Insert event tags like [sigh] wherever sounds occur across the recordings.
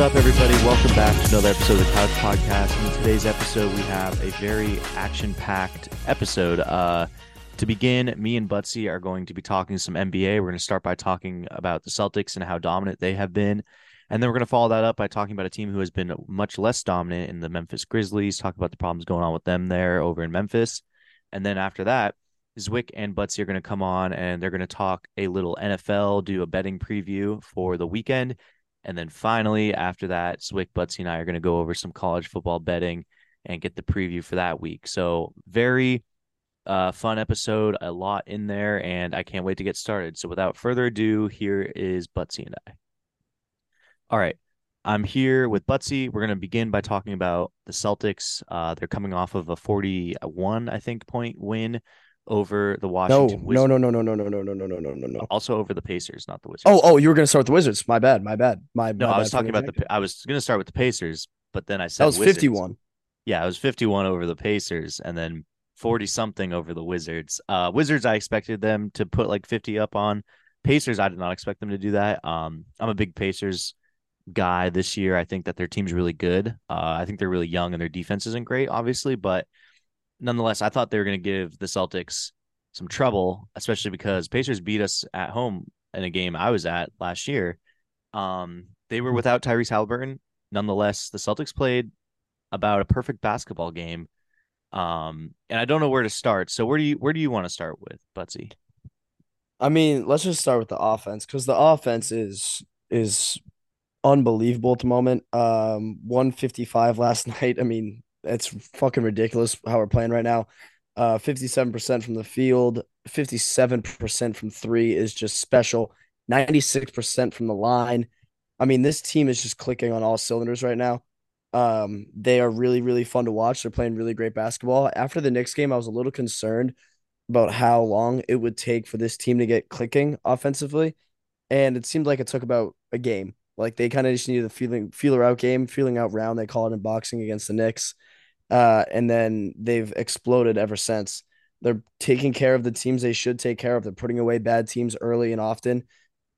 up, everybody? Welcome back to another episode of the Couch Podcast. In today's episode, we have a very action-packed episode. Uh, to begin, me and Butsy are going to be talking some NBA. We're going to start by talking about the Celtics and how dominant they have been. And then we're going to follow that up by talking about a team who has been much less dominant in the Memphis Grizzlies, talk about the problems going on with them there over in Memphis. And then after that, Zwick and Butsy are going to come on and they're going to talk a little NFL, do a betting preview for the weekend, and then finally, after that, Zwick Butsy, and I are going to go over some college football betting and get the preview for that week. So, very uh, fun episode, a lot in there, and I can't wait to get started. So, without further ado, here is Butsy and I. All right. I'm here with Butsy. We're going to begin by talking about the Celtics. Uh, they're coming off of a 41, I think, point win over the Washington. Wizards. No, no, no, no, no, no, no, no, no, no, no, no, no. Also over the Pacers, not the Wizards. Oh, oh, you were gonna start with the Wizards. My bad, my bad, my. no, my I was talking about the. I was gonna start with the Pacers, but then I said That was Wizards. fifty-one. Yeah, it was 51 over the Pacers, and then 40 something over the Wizards. Uh, Wizards, I expected them to put like 50 up on. Pacers, I did not expect them to do that. Um, I'm a big Pacers guy this year. I think that their team's really good. Uh, I think they're really young and their defense isn't great, obviously, but nonetheless, I thought they were going to give the Celtics some trouble, especially because Pacers beat us at home in a game I was at last year. Um, they were without Tyrese Halliburton. Nonetheless, the Celtics played about a perfect basketball game. Um, and I don't know where to start. So where do you where do you want to start with, Butsy? I mean, let's just start with the offense because the offense is is unbelievable at the moment. Um, one fifty five last [laughs] night. I mean, it's fucking ridiculous how we're playing right now. Uh, fifty seven percent from the field, fifty seven percent from three is just special. Ninety six percent from the line. I mean, this team is just clicking on all cylinders right now. Um, they are really, really fun to watch. They're playing really great basketball. After the Knicks game, I was a little concerned about how long it would take for this team to get clicking offensively. And it seemed like it took about a game. Like they kind of just needed a feeling feeler out game, feeling out round. They call it in boxing against the Knicks. Uh, and then they've exploded ever since. They're taking care of the teams they should take care of. They're putting away bad teams early and often.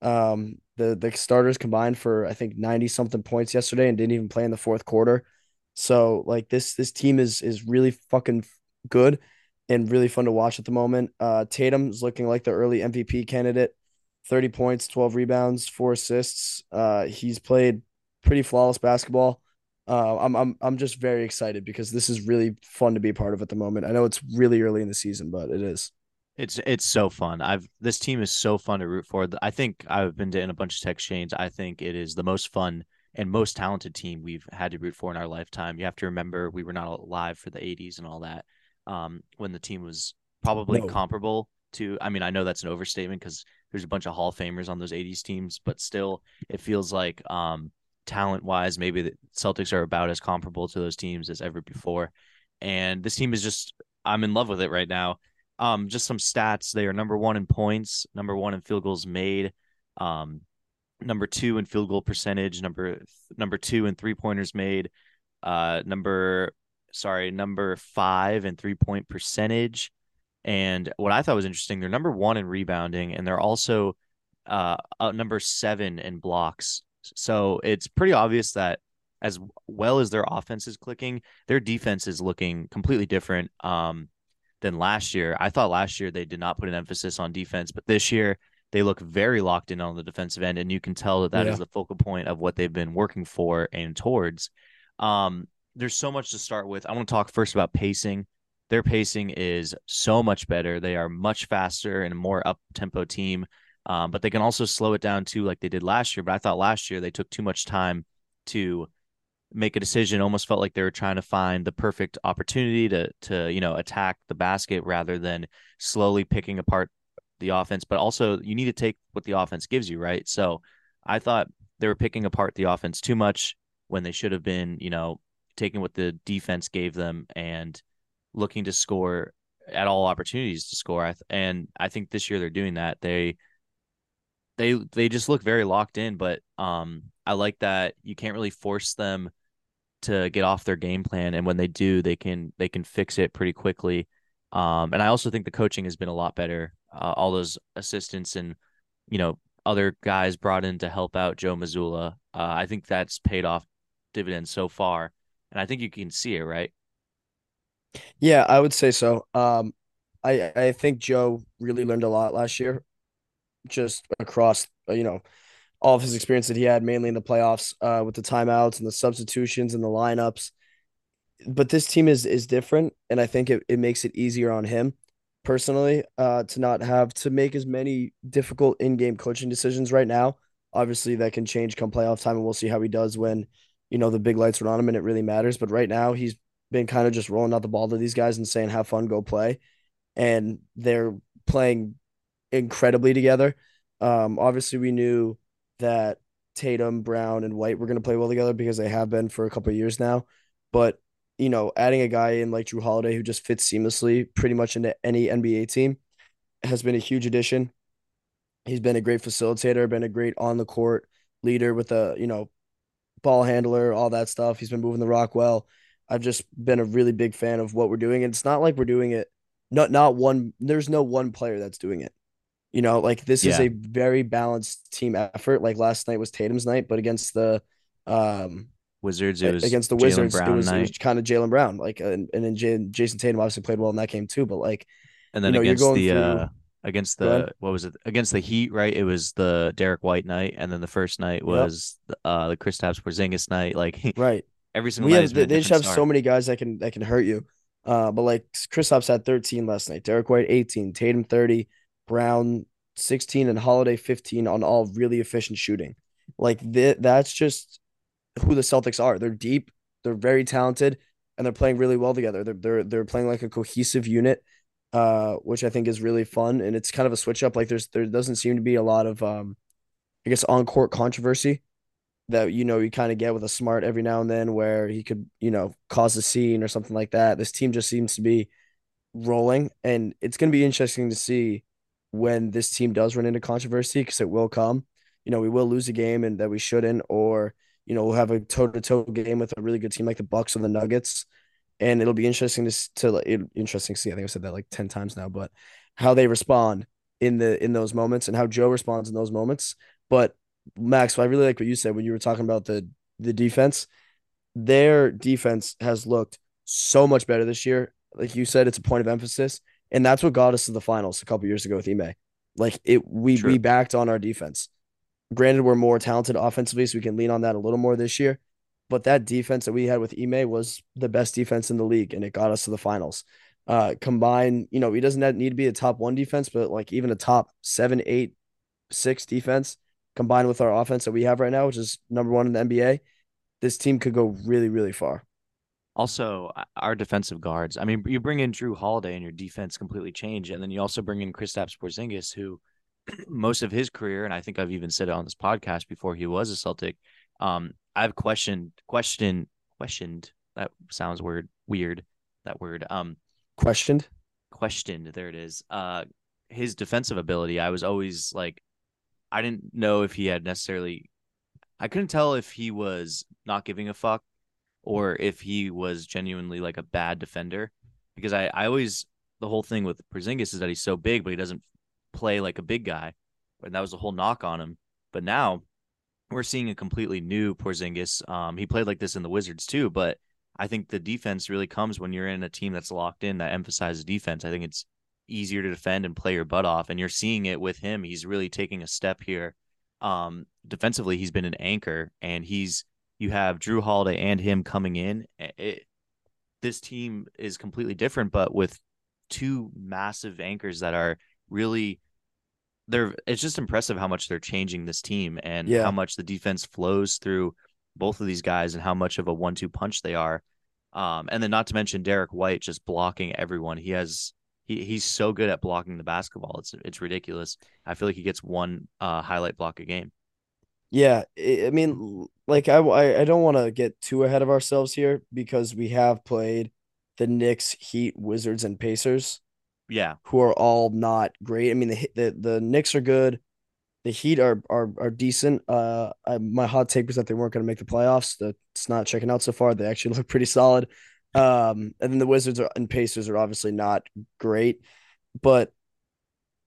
Um, the the starters combined for I think 90 something points yesterday and didn't even play in the fourth quarter. So like this this team is is really fucking good and really fun to watch at the moment. Uh Tatum's looking like the early MVP candidate. 30 points, 12 rebounds, 4 assists. Uh he's played pretty flawless basketball. Uh, I'm I'm I'm just very excited because this is really fun to be a part of at the moment. I know it's really early in the season, but it is. It's it's so fun. I've this team is so fun to root for. I think I've been to in a bunch of text chains. I think it is the most fun and most talented team we've had to root for in our lifetime. You have to remember we were not alive for the 80s and all that. Um, when the team was probably No. comparable to I mean, I know that's an overstatement because there's a bunch of Hall of Famers on those 80s teams, but still it feels like um talent wise, maybe the Celtics are about as comparable to those teams as ever before. And this team is just I'm in love with it right now. Um, just some stats. They are number one in points, number one in field goals made, um, number two in field goal percentage, number number two in three pointers made, uh, number sorry, number five in three point percentage. And what I thought was interesting, they're number one in rebounding, and they're also uh, uh number seven in blocks. So it's pretty obvious that as well as their offense is clicking, their defense is looking completely different. Um, than last year. I thought last year they did not put an emphasis on defense, but this year they look very locked in on the defensive end, and you can tell that that is Yeah. the focal point of what they've been working for and towards. Um, there's so much to start with. I want to talk first about pacing. Their pacing is so much better. They are much faster and a more up tempo team, um, but they can also slow it down too, like they did last year. But I thought last year they took too much time to make a decision almost felt like they were trying to find the perfect opportunity to to you know attack the basket rather than slowly picking apart the offense but also you need to take what the offense gives you right so i thought they were picking apart the offense too much when they should have been you know taking what the defense gave them and looking to score at all opportunities to score and i think this year they're doing that they they they just look very locked in but um i like that you can't really force them to get off their game plan and when they do they can they can fix it pretty quickly um and i also think the coaching has been a lot better uh, all those assistants and you know other guys brought in to help out Joe Mazzulla. Uh, I think that's paid off dividends so far, and I think you can see it, right? Yeah, I would say so. Um, I I think Joe really learned a lot last year, just across uh, you know all of his experience that he had, mainly in the playoffs, uh, with the timeouts and the substitutions and the lineups. But this team is is different, and I think it, it makes it easier on him personally uh, to not have to make as many difficult in game coaching decisions right now. Obviously, that can change come playoff time, and we'll see how he does when you know the big lights are on him and it really matters. But right now, he's been kind of just rolling out the ball to these guys and saying, "Have fun, go play," and they're playing incredibly together. Um, obviously, we knew that Tatum, Brown, and White were going to play well together because they have been for a couple years now. But you know, adding a guy in like Jrue Holiday who just fits seamlessly pretty much into any NBA team has been a huge addition. He's been a great facilitator, been a great on the court leader with a, you know, ball handler, all that stuff. He's been moving the rock well. I've just been a really big fan of what we're doing. And it's not like we're doing it not not one there's no one player that's doing it. You know, like this yeah. is a very balanced team effort. Like last night was Tatum's night, but against the um Wizards. It was against the Wizards. It was, was kind of Jaylen Brown. Like, and, and then J- Jayson Tatum obviously played well in that game too. But like, and then you know, against the through, uh, against the what was it against the Heat? Right, it was the Derrick White night, and then the first night was yep. the, uh the Kristaps Porzingis night. Like, [laughs] right, every single we have, they, they just have start. so many guys that can that can hurt you. Uh, but like Kristaps had 13 last night, Derrick White 18, Tatum 30, Brown 16, and Holiday 15 on all really efficient shooting. Like th- that's just who the Celtics are. They're deep, they're very talented, and they're playing really well together. They're they're they're playing like a cohesive unit, uh, which I think is really fun. And it's kind of a switch up. Like there's there doesn't seem to be a lot of um, I guess on court controversy that you know you kind of get with a smart every now and then where he could you know cause a scene or something like that. This team just seems to be rolling, and it's to be interesting to see when this team does run into controversy because it will come. You know, we will lose a game and that we shouldn't, or you know, we'll have a toe to toe game with a really good team like the Bucks or the Nuggets, and it'll be interesting to to interesting to see. I think I've said that like ten times now, but how they respond in the in those moments and how Joe responds in those moments. But Max, I really like what you said when you were talking about the the defense. Their defense has looked so much better this year. Like you said, it's a point of emphasis, and that's what got us to the finals a couple years ago with Ime. Like it, we True. we backed on our defense. Granted, we're more talented offensively, so we can lean on that a little more this year. But that defense that we had with Ime was the best defense in the league, and it got us to the finals. Uh, combine, you know, he doesn't need to be a top one defense, but like even a top seven, eight, six defense combined with our offense that we have right now, which is number one in the NBA, this team could go really, really far. Also, our defensive guards. I mean, you bring in Jrue Holiday and your defense completely change, and then you also bring in Kristaps Porzingis, who [clears throat] most of his career, and I think I've even said it on this podcast before he was a Celtic. Um, I've questioned, questioned, questioned. That sounds weird. Weird. That word. Um, questioned. Questioned. There it is. Uh, his defensive ability. I was always like, I didn't know if he had necessarily. I couldn't tell if he was not giving a fuck, or if he was genuinely like a bad defender, because I I always the whole thing with Porzingis is that he's so big, but he doesn't play like a big guy, and that was the whole knock on him. But now we're seeing a completely new Porzingis. Um, he played like this in the Wizards too, but I think the defense really comes when you're in a team that's locked in that emphasizes defense. I think it's easier to defend and play your butt off, and you're seeing it with him. He's really taking a step here. Um, defensively, he's been an anchor, and he's you have Jrue Holiday and him coming in. It, this team is completely different, but with two massive anchors that are really they're it's just impressive how much they're changing this team and yeah. how much the defense flows through both of these guys and how much of a one-two punch they are. Um, and then not to mention Derrick White just blocking everyone. He has he he's so good at blocking the basketball. It's it's ridiculous. I feel like he gets one uh, highlight block a game. Yeah, I mean, like I I don't want to get too ahead of ourselves here because we have played the Knicks, Heat, Wizards, and Pacers yeah, who are all not great. I mean, the the the Knicks are good. The Heat are are are decent. Uh, I, my hot take was that they weren't going to make the playoffs. That's not checking out so far. They actually [laughs] look pretty solid. Um, and then the Wizards are, and Pacers are obviously not great, but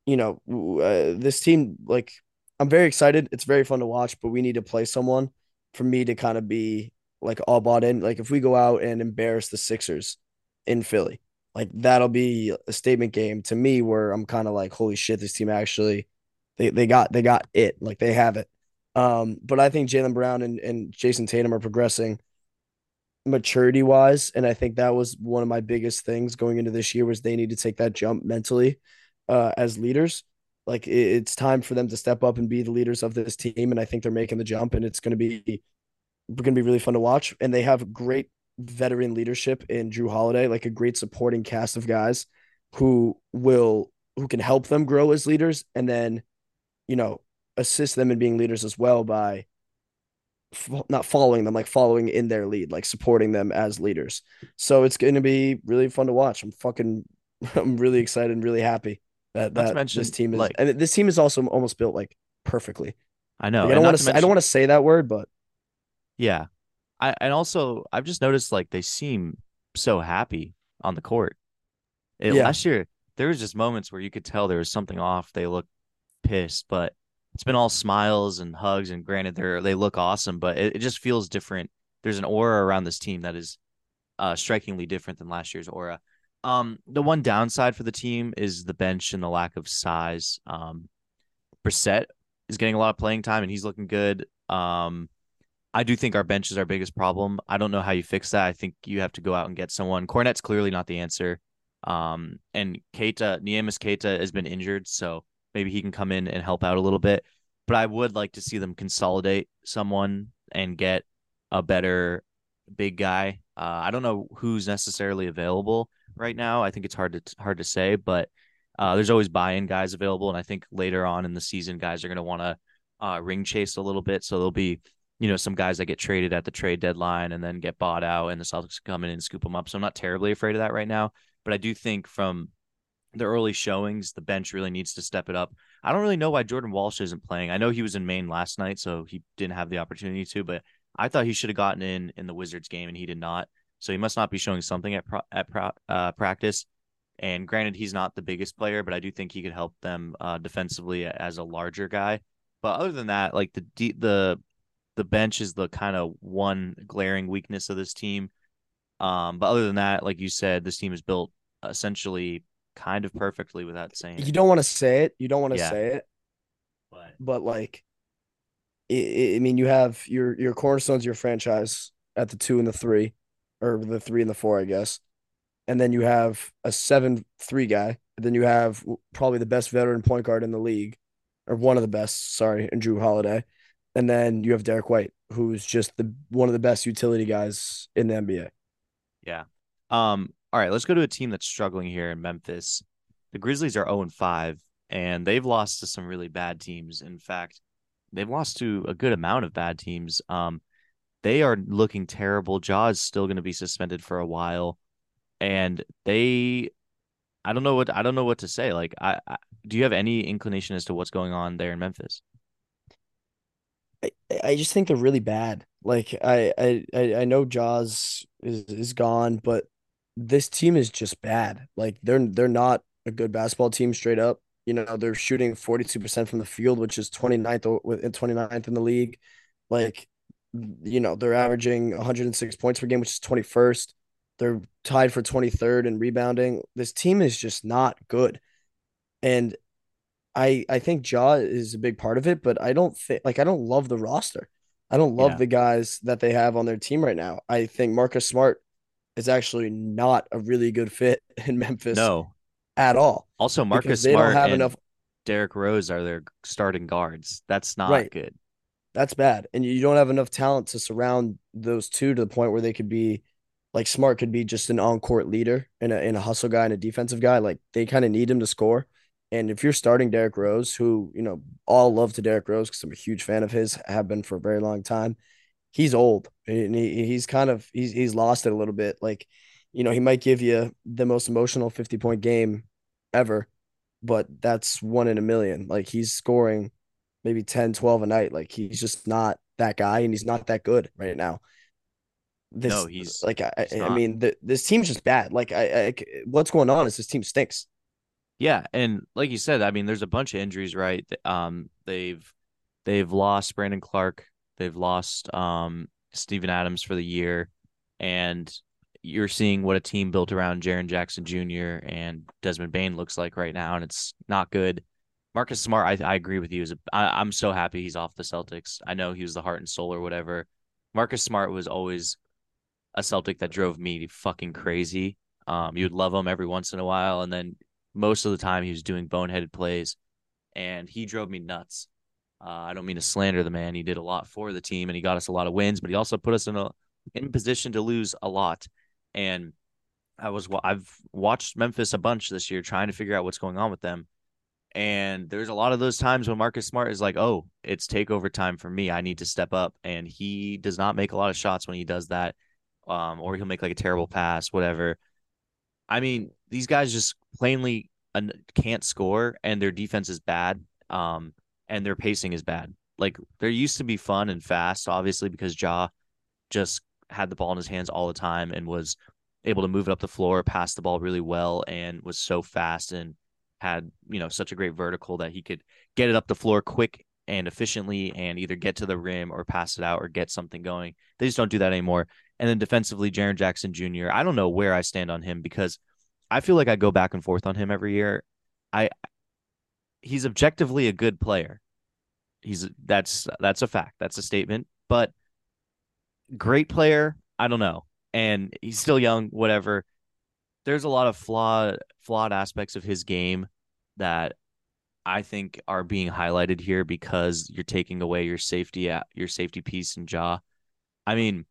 you know, uh, this team like I'm very excited. It's very fun to watch, but we need to play someone for me to kind of be like all bought in. Like if we go out and embarrass the Sixers in Philly, like that'll be a statement game to me where I'm kind of like, holy shit, this team actually they they got they got it. Like they have it. Um, but I think Jaylen Brown and, and Jayson Tatum are progressing maturity wise. And I think that was one of my biggest things going into this year was they need to take that jump mentally uh, as leaders. Like it's time for them to step up and be the leaders of this team. And I think they're making the jump and it's going to be going to be really fun to watch. And they have great veteran leadership in Jrue Holiday, like a great supporting cast of guys who will who can help them grow as leaders and then, you know, assist them in being leaders as well by not following them, like following in their lead, like supporting them as leaders. So it's going to be really fun to watch. I'm fucking, [laughs] I'm really excited and really happy that that mention, this team is, like, and this team is also almost built like perfectly. I know. Like, I don't want to. Mention, I don't want to say that word, but yeah, I and also I've just noticed like they seem so happy on the court. It, yeah. Last year there was just moments where you could tell there was something off. They looked pissed, but it's been all smiles and hugs. And granted, they're they look awesome, but it, it, just feels different. There's an aura around this team that is uh, strikingly different than last year's aura. Um, the one downside for the team is the bench and the lack of size. Um, Brissett is getting a lot of playing time and he's looking good. Um, I do think our bench is our biggest problem. I don't know how you fix that. I think you have to go out and get someone. Kornet's clearly not the answer. Um, and Queta, Neemias Queta has been injured, so maybe he can come in and help out a little bit. But I would like to see them consolidate someone and get a better big guy. Uh, I don't know who's necessarily available right now. I think it's hard to hard to say, but uh, there's always buy-in guys available, and I think later on in the season, guys are going to want to uh, ring chase a little bit. So there'll be, you know, some guys that get traded at the trade deadline and then get bought out, and the Celtics come in and scoop them up. So I'm not terribly afraid of that right now, but I do think from the early showings, the bench really needs to step it up. I don't really know why Jordan Walsh isn't playing. I know he was in Maine last night, so he didn't have the opportunity to, but I thought he should have gotten in in the Wizards game, and he did not. So he must not be showing something at pro- at pro- uh, practice. And granted, he's not the biggest player, but I do think he could help them uh, defensively as a larger guy. But other than that, like the the the bench is the kind of one glaring weakness of this team. Um, but other than that, like you said, this team is built essentially kind of perfectly without saying you don't want to say it. You don't want to yeah. say it. But but like, it, I mean, you have your your cornerstones, your franchise at the two and the three, or the three and the four, I guess, and then you have a seven three guy. And then you have probably the best veteran point guard in the league, or one of the best. Sorry, and Jrue Holiday, and then you have Derrick White, who's just the one of the best utility guys in the NBA. Yeah. Um, all right, let's go to a team that's struggling here in Memphis. The Grizzlies are 0 and 5, and they've lost to some really bad teams. In fact, they've lost to a good amount of bad teams. Um, they are looking terrible. Ja's still going to be suspended for a while, and they, I don't know what I don't know what to say. Like, I, I do you have any inclination as to what's going on there in Memphis? I, I just think they're really bad. Like I I I know Ja's is is gone, but this team is just bad. Like they're they're not a good basketball team straight up. You know, they're shooting 42% from the field, which is 29th with 29th in the league. Like, you know, they're averaging 106 points per game, which is 21st. They're tied for 23rd in rebounding. This team is just not good. And I I think Jaw is a big part of it, but I don't think like I don't love the roster. I don't love yeah. the guys that they have on their team right now. I think Marcus Smart is actually not a really good fit [laughs] in Memphis. No, at all. Also, Marcus they Smart don't have enough. Derrick Rose are their starting guards. That's not right. good. That's bad, and you don't have enough talent to surround those two to the point where they could be like Smart could be just an on court leader and a, and a hustle guy and a defensive guy. Like they kind of need him to score. And if you're starting Derrick Rose, who you know all love to Derrick Rose because I'm a huge fan of his, have been for a very long time, he's old and he, he's kind of he's he's lost it a little bit. Like, you know, he might give you the most emotional 50 point game ever, but that's one in a million. Like he's scoring maybe 10, 12 a night. Like he's just not that guy and he's not that good right now. This, no, he's like I, he's I mean, the, this team's just bad. Like I, I, what's going on is this team stinks. Yeah, and like you said, I mean, there's a bunch of injuries, right? Um, they've they've lost Brandon Clarke. they've lost um Steven Adams for the year, and you're seeing what a team built around Jaren Jackson Jr. and Desmond Bane looks like right now, and it's not good. Marcus Smart, I, I agree with you. Is I, I'm so happy he's off the Celtics. I know he was the heart and soul or whatever. Marcus Smart was always a Celtic that drove me fucking crazy. Um, you'd love him every once in a while, and then most of the time he was doing boneheaded plays, and he drove me nuts. Uh, I don't mean to slander the man. He did a lot for the team, and he got us a lot of wins, but he also put us in a in position to lose a lot. And I was I've watched Memphis a bunch this year, trying to figure out what's going on with them. And there's a lot of those times when Marcus Smart is like, "Oh, it's takeover time for me. I need to step up." And he does not make a lot of shots when he does that, um, or he'll make like a terrible pass, whatever. I mean, these guys just plainly can't score, and their defense is bad, um, and their pacing is bad. Like there used to be fun and fast, obviously, because Ja just had the ball in his hands all the time and was able to move it up the floor, pass the ball really well, and was so fast and had you know such a great vertical that he could get it up the floor quick and efficiently and either get to the rim or pass it out or get something going. They just don't do that anymore. And then defensively, Jaren Jackson Jr. I don't know where I stand on him because I feel like I go back and forth on him every year. I he's objectively a good player. He's that's that's a fact. That's a statement. But great player, I don't know. And he's still young, whatever. There's a lot of flawed flawed aspects of his game that I think are being highlighted here because you're taking away your safety at your safety piece and Ja. I mean,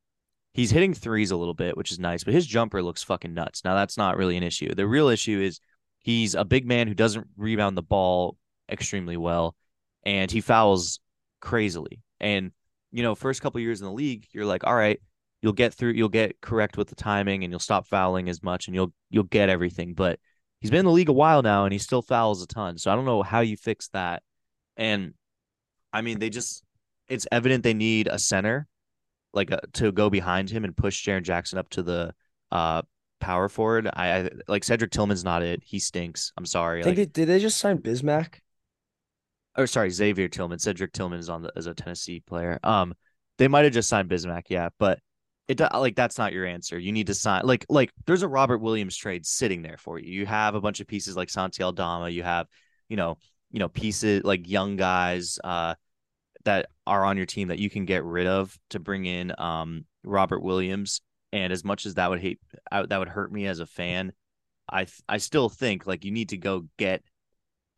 he's hitting threes a little bit, which is nice, but his jumper looks fucking nuts. Now that's not really an issue. The real issue is he's a big man who doesn't rebound the ball extremely well and he fouls crazily. And you know, first couple years in the league, you're like, all right, you'll get through, you'll get correct with the timing and you'll stop fouling as much and you'll you'll get everything, but he's been in the league a while now and he still fouls a ton. So I don't know how you fix that. And I mean, they just it's evident they need a center like a, uh, to go behind him and push Jaren Jackson up to the uh power forward. I, I like Cedric Tillman's not it. He stinks. I'm sorry. I think like, they, did they just sign Bismack? Or sorry, Xavier Tillman. Cedric Tillman is on the as a Tennessee player. Um, they might have just signed Bismack, yeah, but it like that's not your answer. You need to sign like like there's a Robert Williams trade sitting there for you. You have a bunch of pieces like Santi Aldama. You have you know you know pieces like young guys uh that are on your team that you can get rid of to bring in um Robert Williams. And as much as that would hate I, that would hurt me as a fan, I I still think like you need to go get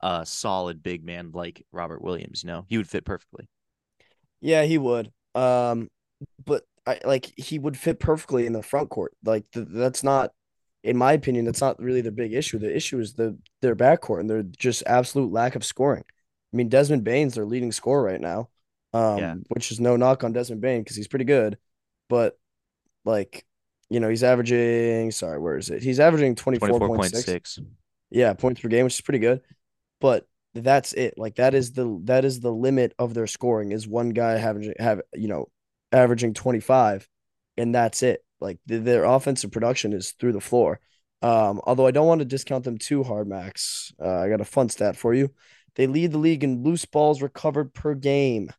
a solid big man like Robert Williams. You know, he would fit perfectly. Yeah, he would. Um, but I like he would fit perfectly in the front court. Like the, that's not, in my opinion, that's not really the big issue. The issue is the their backcourt and their just absolute lack of scoring. I mean, Desmond Bane's their leading scorer right now, um, yeah. which is no knock on Desmond Bane because he's pretty good, but like, you know, he's averaging. Sorry, where is it? He's averaging twenty four point six. Yeah, points per game, which is pretty good, but that's it. Like that is the that is the limit of their scoring. Is one guy having have you know averaging 25, and that's it. Like the, their offensive production is through the floor. Um, although I don't want to discount them too hard, Max. Uh, I got a fun stat for you. They lead the league in loose balls recovered per game.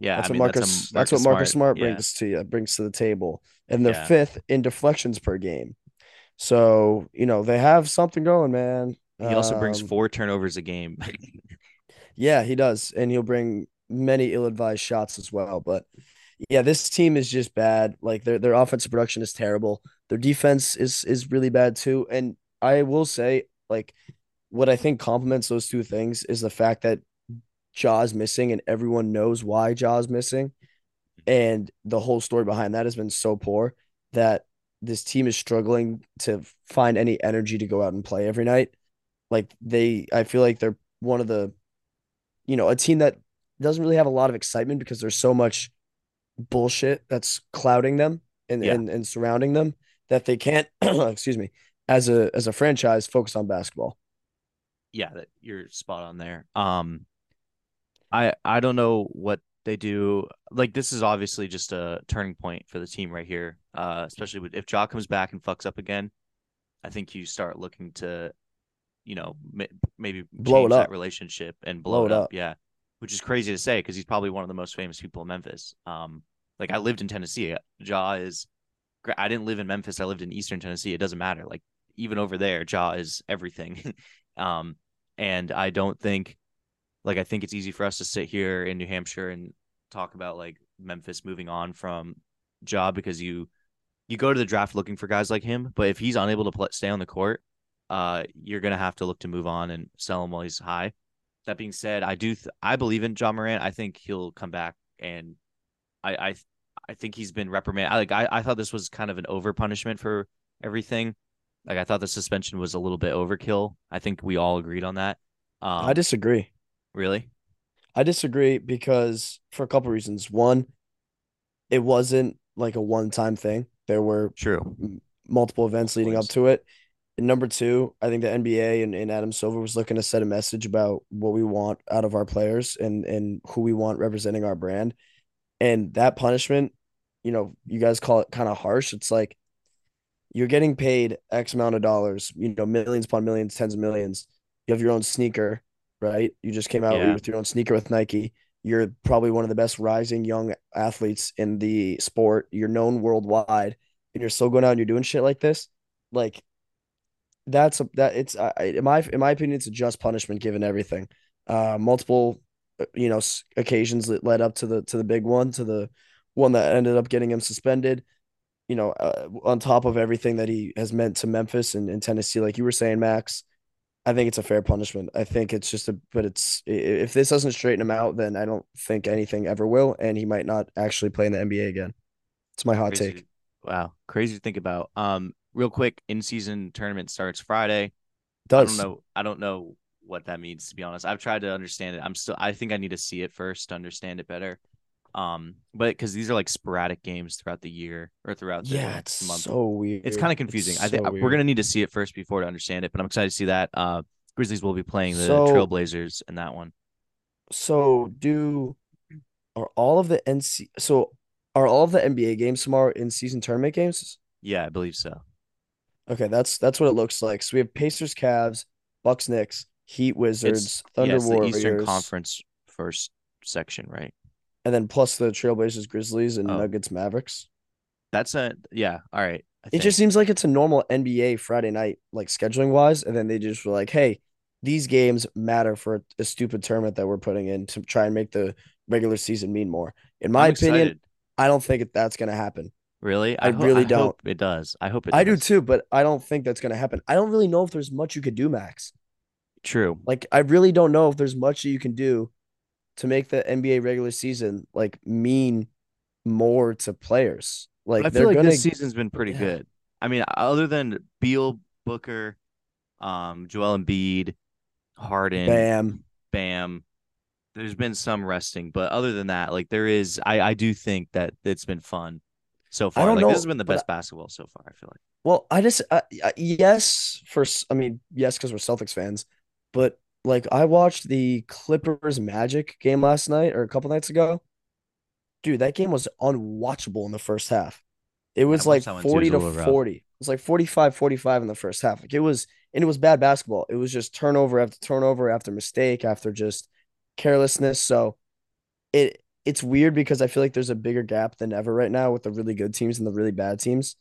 Yeah, that's I what mean, Marcus, that's, that's, what Marcus Smart, Smart brings yeah. to you, brings to the table, and they're yeah. fifth in deflections per game. So you know they have something going, man. He also um, brings four turnovers a game. [laughs] yeah, he does, and he'll bring many ill-advised shots as well. But yeah, this team is just bad. Like their their offensive production is terrible. Their defense is is really bad too. And I will say, like, what I think complements those two things is the fact that Ja's missing, and everyone knows why Ja's missing. And the whole story behind that has been so poor that this team is struggling to find any energy to go out and play every night. Like they, I feel like they're one of the, you know, a team that doesn't really have a lot of excitement because there's so much bullshit that's clouding them and, yeah. and, and surrounding them that they can't [clears throat] excuse me as a as a franchise focus on basketball yeah that you're spot on there um i i don't know what they do like this is obviously just a turning point for the team right here uh especially with, if Ja comes back and fucks up again i think you start looking to you know maybe blow it up that relationship and blow, blow it up. up. yeah which is crazy to say because he's probably one of the most famous people in Memphis. Um, like I lived in Tennessee. Ja is. I didn't live in Memphis. I lived in Eastern Tennessee. It doesn't matter. Like even over there, Ja is everything. [laughs] um, and I don't think, like, I think it's easy for us to sit here in New Hampshire and talk about like Memphis moving on from Ja because you you go to the draft looking for guys like him, but if he's unable to play, stay on the court, uh, you're gonna have to look to move on and sell him while he's high. That being said, I do th- I believe in Ja Morant. I think he'll come back, and I I I think he's been reprimanded. I, like I, I thought this was kind of an over punishment for everything. Like I thought the suspension was a little bit overkill. I think we all agreed on that. Um, I disagree. Really? I disagree because for a couple reasons. One, it wasn't like a one-time thing. There were true multiple events leading up to it. And number two, I think the NBA and, and Adam Silver was looking to set a message about what we want out of our players and and who we want representing our brand. And that punishment, you know, you guys call it kind of harsh. It's like you're getting paid X amount of dollars, you know, millions upon millions, tens of millions. You have your own sneaker, right? You just came out yeah. with your own sneaker with Nike. You're probably one of the best rising young athletes in the sport. You're known worldwide, and you're still going out and you're doing shit like this. Like that's a that it's I, in my in my opinion, it's a just punishment given everything. Uh, multiple, you know, occasions that led up to the to the big one, to the one that ended up getting him suspended. You know, uh, on top of everything that he has meant to Memphis and, and Tennessee, like you were saying, Max, I think it's a fair punishment. I think it's just a, but it's if this doesn't straighten him out, then I don't think anything ever will, and he might not actually play in the NBA again. It's my hot crazy. take. Wow, crazy to think about. Um, real quick, in season tournament starts Friday. Does I don't know. I don't know what that means to be honest. I've tried to understand it. I'm still. I think I need to see it first to understand it better. Um, but because these are like sporadic games throughout the year or throughout the yeah, it's month. so weird. It's kind of confusing. It's I think so we're gonna need to see it first before to understand it. But I'm excited to see that. Uh, Grizzlies will be playing the So- Trailblazers in that one. So do are all of the NC so are all of the NBA games tomorrow in season tournament games? Yeah, I believe so. Okay, that's that's what it looks like. So we have Pacers, Cavs, Bucks, Knicks, Heat, Wizards, It's Thunder, the Warriors, Eastern Conference first section, right? and then plus the Trailblazers, Grizzlies, and Oh. Nuggets, Mavericks. That's a yeah. All right. It just seems like it's a normal NBA Friday night, like scheduling wise, and then they just were like, "Hey, these games matter for a stupid tournament that we're putting in to try and make the regular season mean more." In my I'm opinion, excited. I don't think that's going to happen. really, I ho- really I don't. hope it does. I hope it. I do too, but I don't think that's going to happen. I don't really know if there's much you could do, Max. True. Like, I really don't know if there's much that you can do to make the NBA regular season like mean more to players. Like, I feel like gonna this season's been pretty yeah. good. I mean, other than Beal, Booker, um, Joel Embiid, Harden, bam. Bam. There's been some resting, but other than that, like there is, I I do think that it's been fun so far. like know, this has been the best basketball so far. I feel like. Well, I just uh, uh, yes for I mean yes because we're Celtics fans, but like I watched the Clippers Magic game last night or a couple nights ago. Dude, that game was unwatchable in the first half. It was like that one too. It 40 to little rough. 40. It was like 45 45 in the first half. Like it was and it was bad basketball. It was just turnover after turnover after mistake after just carelessness. So it it's weird because I feel like there's a bigger gap than ever right now with the really good teams and the really bad teams.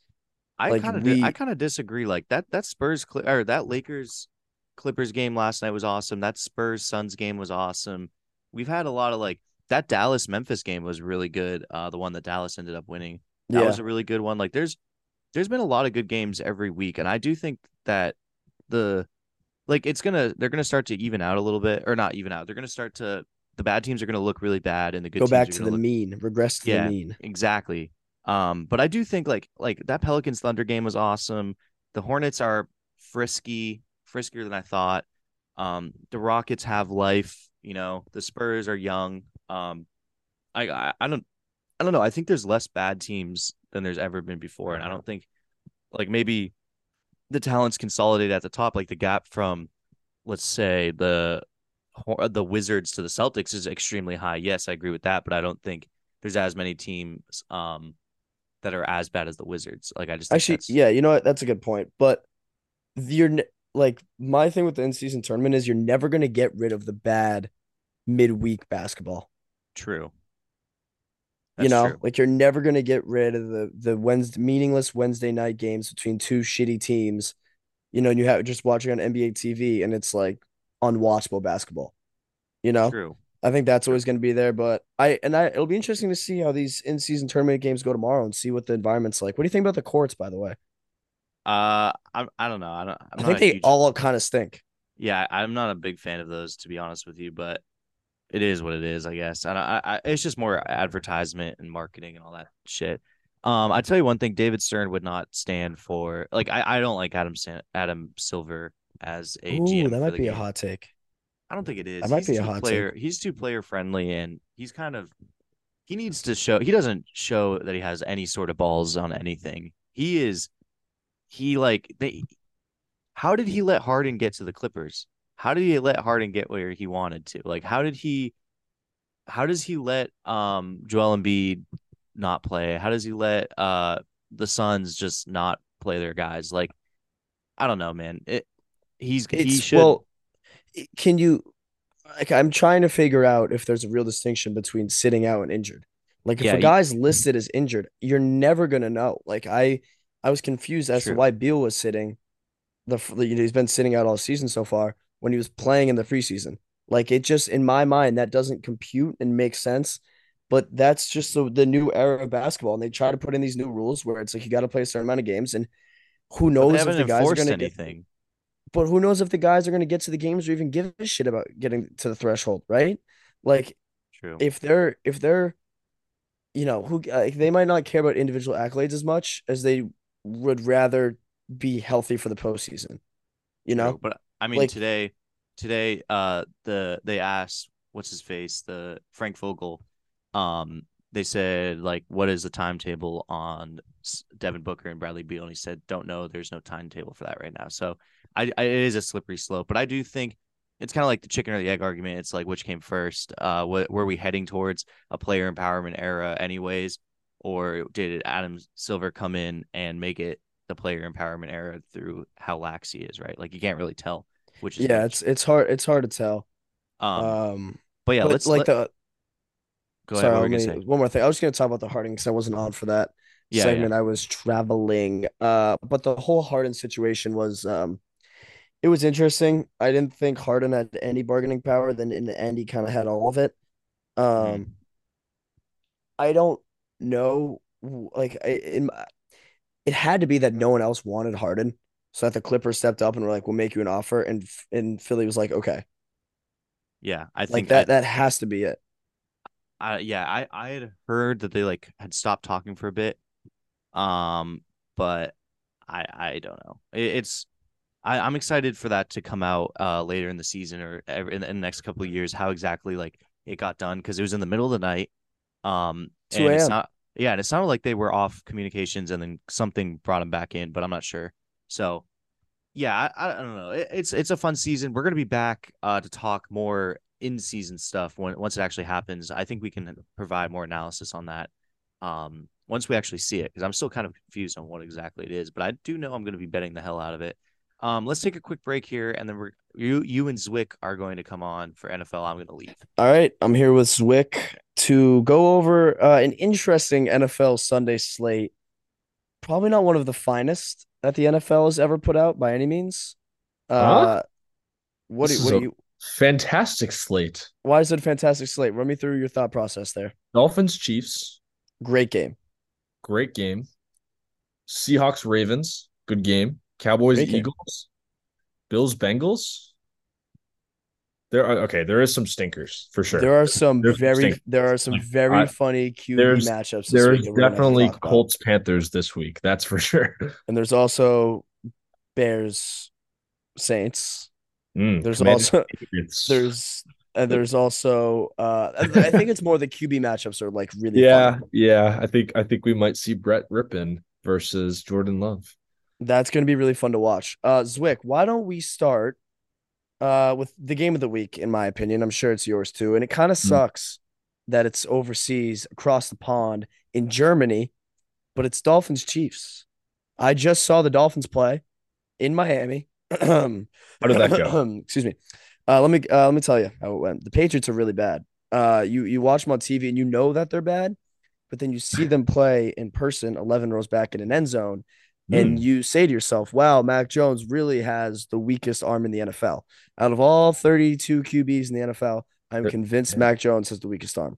I Like, kind of I kind of disagree. Like that that Spurs or that Lakers Clippers game last night was awesome. That Spurs Suns game was awesome. We've had a lot of like that Dallas Memphis game was really good. Uh, the one that Dallas ended up winning. That Yeah. was a really good one. Like there's there's been a lot of good games every week, and I do think that the like it's gonna they're gonna start to even out a little bit, or not even out. They're gonna start to the bad teams are gonna look really bad, and the good Go teams back to the look mean, regress to Yeah. the mean. Exactly. Um, but I do think like like that Pelicans Thunder game was awesome. The Hornets are frisky, friskier than I thought. Um, the Rockets have life, you know, the Spurs are young. Um, I, I I don't I don't know. I think there's less bad teams than there's ever been before. And I don't think like maybe the talents consolidate at the top, like the gap from let's say the the Wizards to the Celtics is extremely high. Yes, I agree with that, but I don't think there's as many teams um that are as bad as the Wizards. Like I just think Actually, yeah, you know what? That's a good point. But you're like my thing with the in season tournament is you're never gonna get rid of the bad midweek basketball. True. you know, true. like you're never gonna get rid of the the Wednesday meaningless Wednesday night games between two shitty teams. You know, and you have just watching on NBA TV and it's like unwatchable basketball. You know, True. I think that's always going to be there. But I and I it'll be interesting to see how these in season tournament games go tomorrow and see what the environment's like. What do you think about the courts, by the way? Uh, I I don't know. I don't. I think they huge, all kind of stink. Yeah, I'm not a big fan of those to be honest with you, but it is what it is, I guess. And I, I it's just more advertisement and marketing and all that shit. Um, I tell you one thing, David Stern would not stand for like I, I don't like Adam San, Adam Silver as a Ooh, GM that might be a hot take. I don't think it is. That might he's be a hot take. player. He's too player friendly, and he's kind of he needs to show. He doesn't show that he has any sort of balls on anything. He is. He like they. How did he let Harden get to the Clippers? How did he let Harden get where he wanted to? Like, how did he? How does he let um Joel Embiid not play? How does he let uh the Suns just not play their guys? Like, I don't know, man. It. He's he should. well, can you like I'm trying to figure out if there's a real distinction between sitting out and injured. Like if Yeah, a you- guy's listed as injured, you're never gonna know. Like I I was confused as to why Beal was sitting. The you know, he's been sitting out all season so far when he was playing in the preseason. Like it just in my mind that doesn't compute and make sense. But that's just the, the new era of basketball, and they try to put in these new rules where it's like you got to play a certain amount of games, and who knows if the guys are gonna get anything. but who knows if the guys are going to get to the games or even give a shit about getting to the threshold, right? Like True. if they're if they're you know who like, they might not care about individual accolades as much as they would rather be healthy for the postseason. You know, True, But I mean Like- today today uh the they asked what's his face, the Frank Vogel, um, they said like what is the timetable on Devin Booker and Bradley Beal? And he said, Don't know, there's no timetable for that right now. So I, I it is a slippery slope, but I do think it's kind of like the chicken or the egg argument. It's like which came first? Uh, what were we heading towards a player empowerment era, anyways, or did Adam Silver come in and make it the player empowerment era through how lax he is? Right, like you can't really tell which is yeah, which. it's it's hard it's hard to tell. um, Um, but yeah, but let's like let, the go ahead. sorry, What were let you me, gonna say? one more thing. I was going to talk about the Harden because I wasn't on for that Yeah, segment. I was traveling. Uh, but the whole Harden situation was um, it was interesting. I didn't think Harden had any bargaining power. Then in the end, he kind of had all of it. Um, Mhm. I don't know. Like, in it had to be that no one else wanted Harden, so that the Clippers stepped up and were like, "We'll make you an offer," and and Philly was like, "Okay." Yeah, I Like think that. That has to be it. I yeah, I I had heard that they like had stopped talking for a bit, um, but I I don't know. It, it's I I'm excited for that to come out uh later in the season or ever in the, in the next couple of years. How exactly like it got done because it was in the middle of the night, um, 2 and it's a.m.. not yeah, and it sounded like they were off communications and then something brought them back in, but I'm not sure. So yeah, I, I don't know. It, it's it's a fun season. We're gonna be back uh to talk more in season stuff when once it actually happens. I think we can provide more analysis on that um once we actually see it because I'm still kind of confused on what exactly it is, but I do know I'm gonna be betting the hell out of it. Um, let's take a quick break here, and then we're you you and Zwick are going to come on for NFL. I'm gonna leave. All right, I'm here with Zwick to go over uh, an interesting NFL Sunday slate. Probably not one of the finest that the NFL has ever put out by any means. Uh, what do This what is do a- you? Fantastic slate. Why is it a fantastic slate? Run me through your thought process there. Dolphins, Chiefs, Great game. great game. Seahawks, Ravens, good game. Cowboys, game. Eagles, Bills, Bengals. There are okay. There is some stinkers for sure. There are some There's very stink- there are some very I- funny QB matchups There's week that we're gonna have to definitely. Colts, Panthers this week. That's for [laughs] sure. and there's also Bears, Saints. Mm, There's also [laughs] Patriots. there's and there's also uh I I think it's more the QB matchups are like really yeah, fun. yeah. I think I think we might see Brett Rypien versus Jordan Love. That's gonna be really fun to watch. Uh Zwick, why don't we start uh with the game of the week, in my opinion. I'm sure it's yours too. And it kind of Mm. sucks that it's overseas across the pond in Germany, but it's Dolphins Chiefs. I just saw the Dolphins play in Miami. [clears throat] How did that go? [clears throat] Excuse me. Uh, let me uh, let me tell you how it went. The Patriots are really bad. Uh, you you watch them on TV and you know that they're bad, but then you see them play in person, eleven rows back in an end zone, and Mm. you say to yourself, "Wow, Mac Jones really has the weakest arm in the NFL. Out of all thirty-two QBs in the NFL, I'm convinced yeah. Mac Jones has the weakest arm."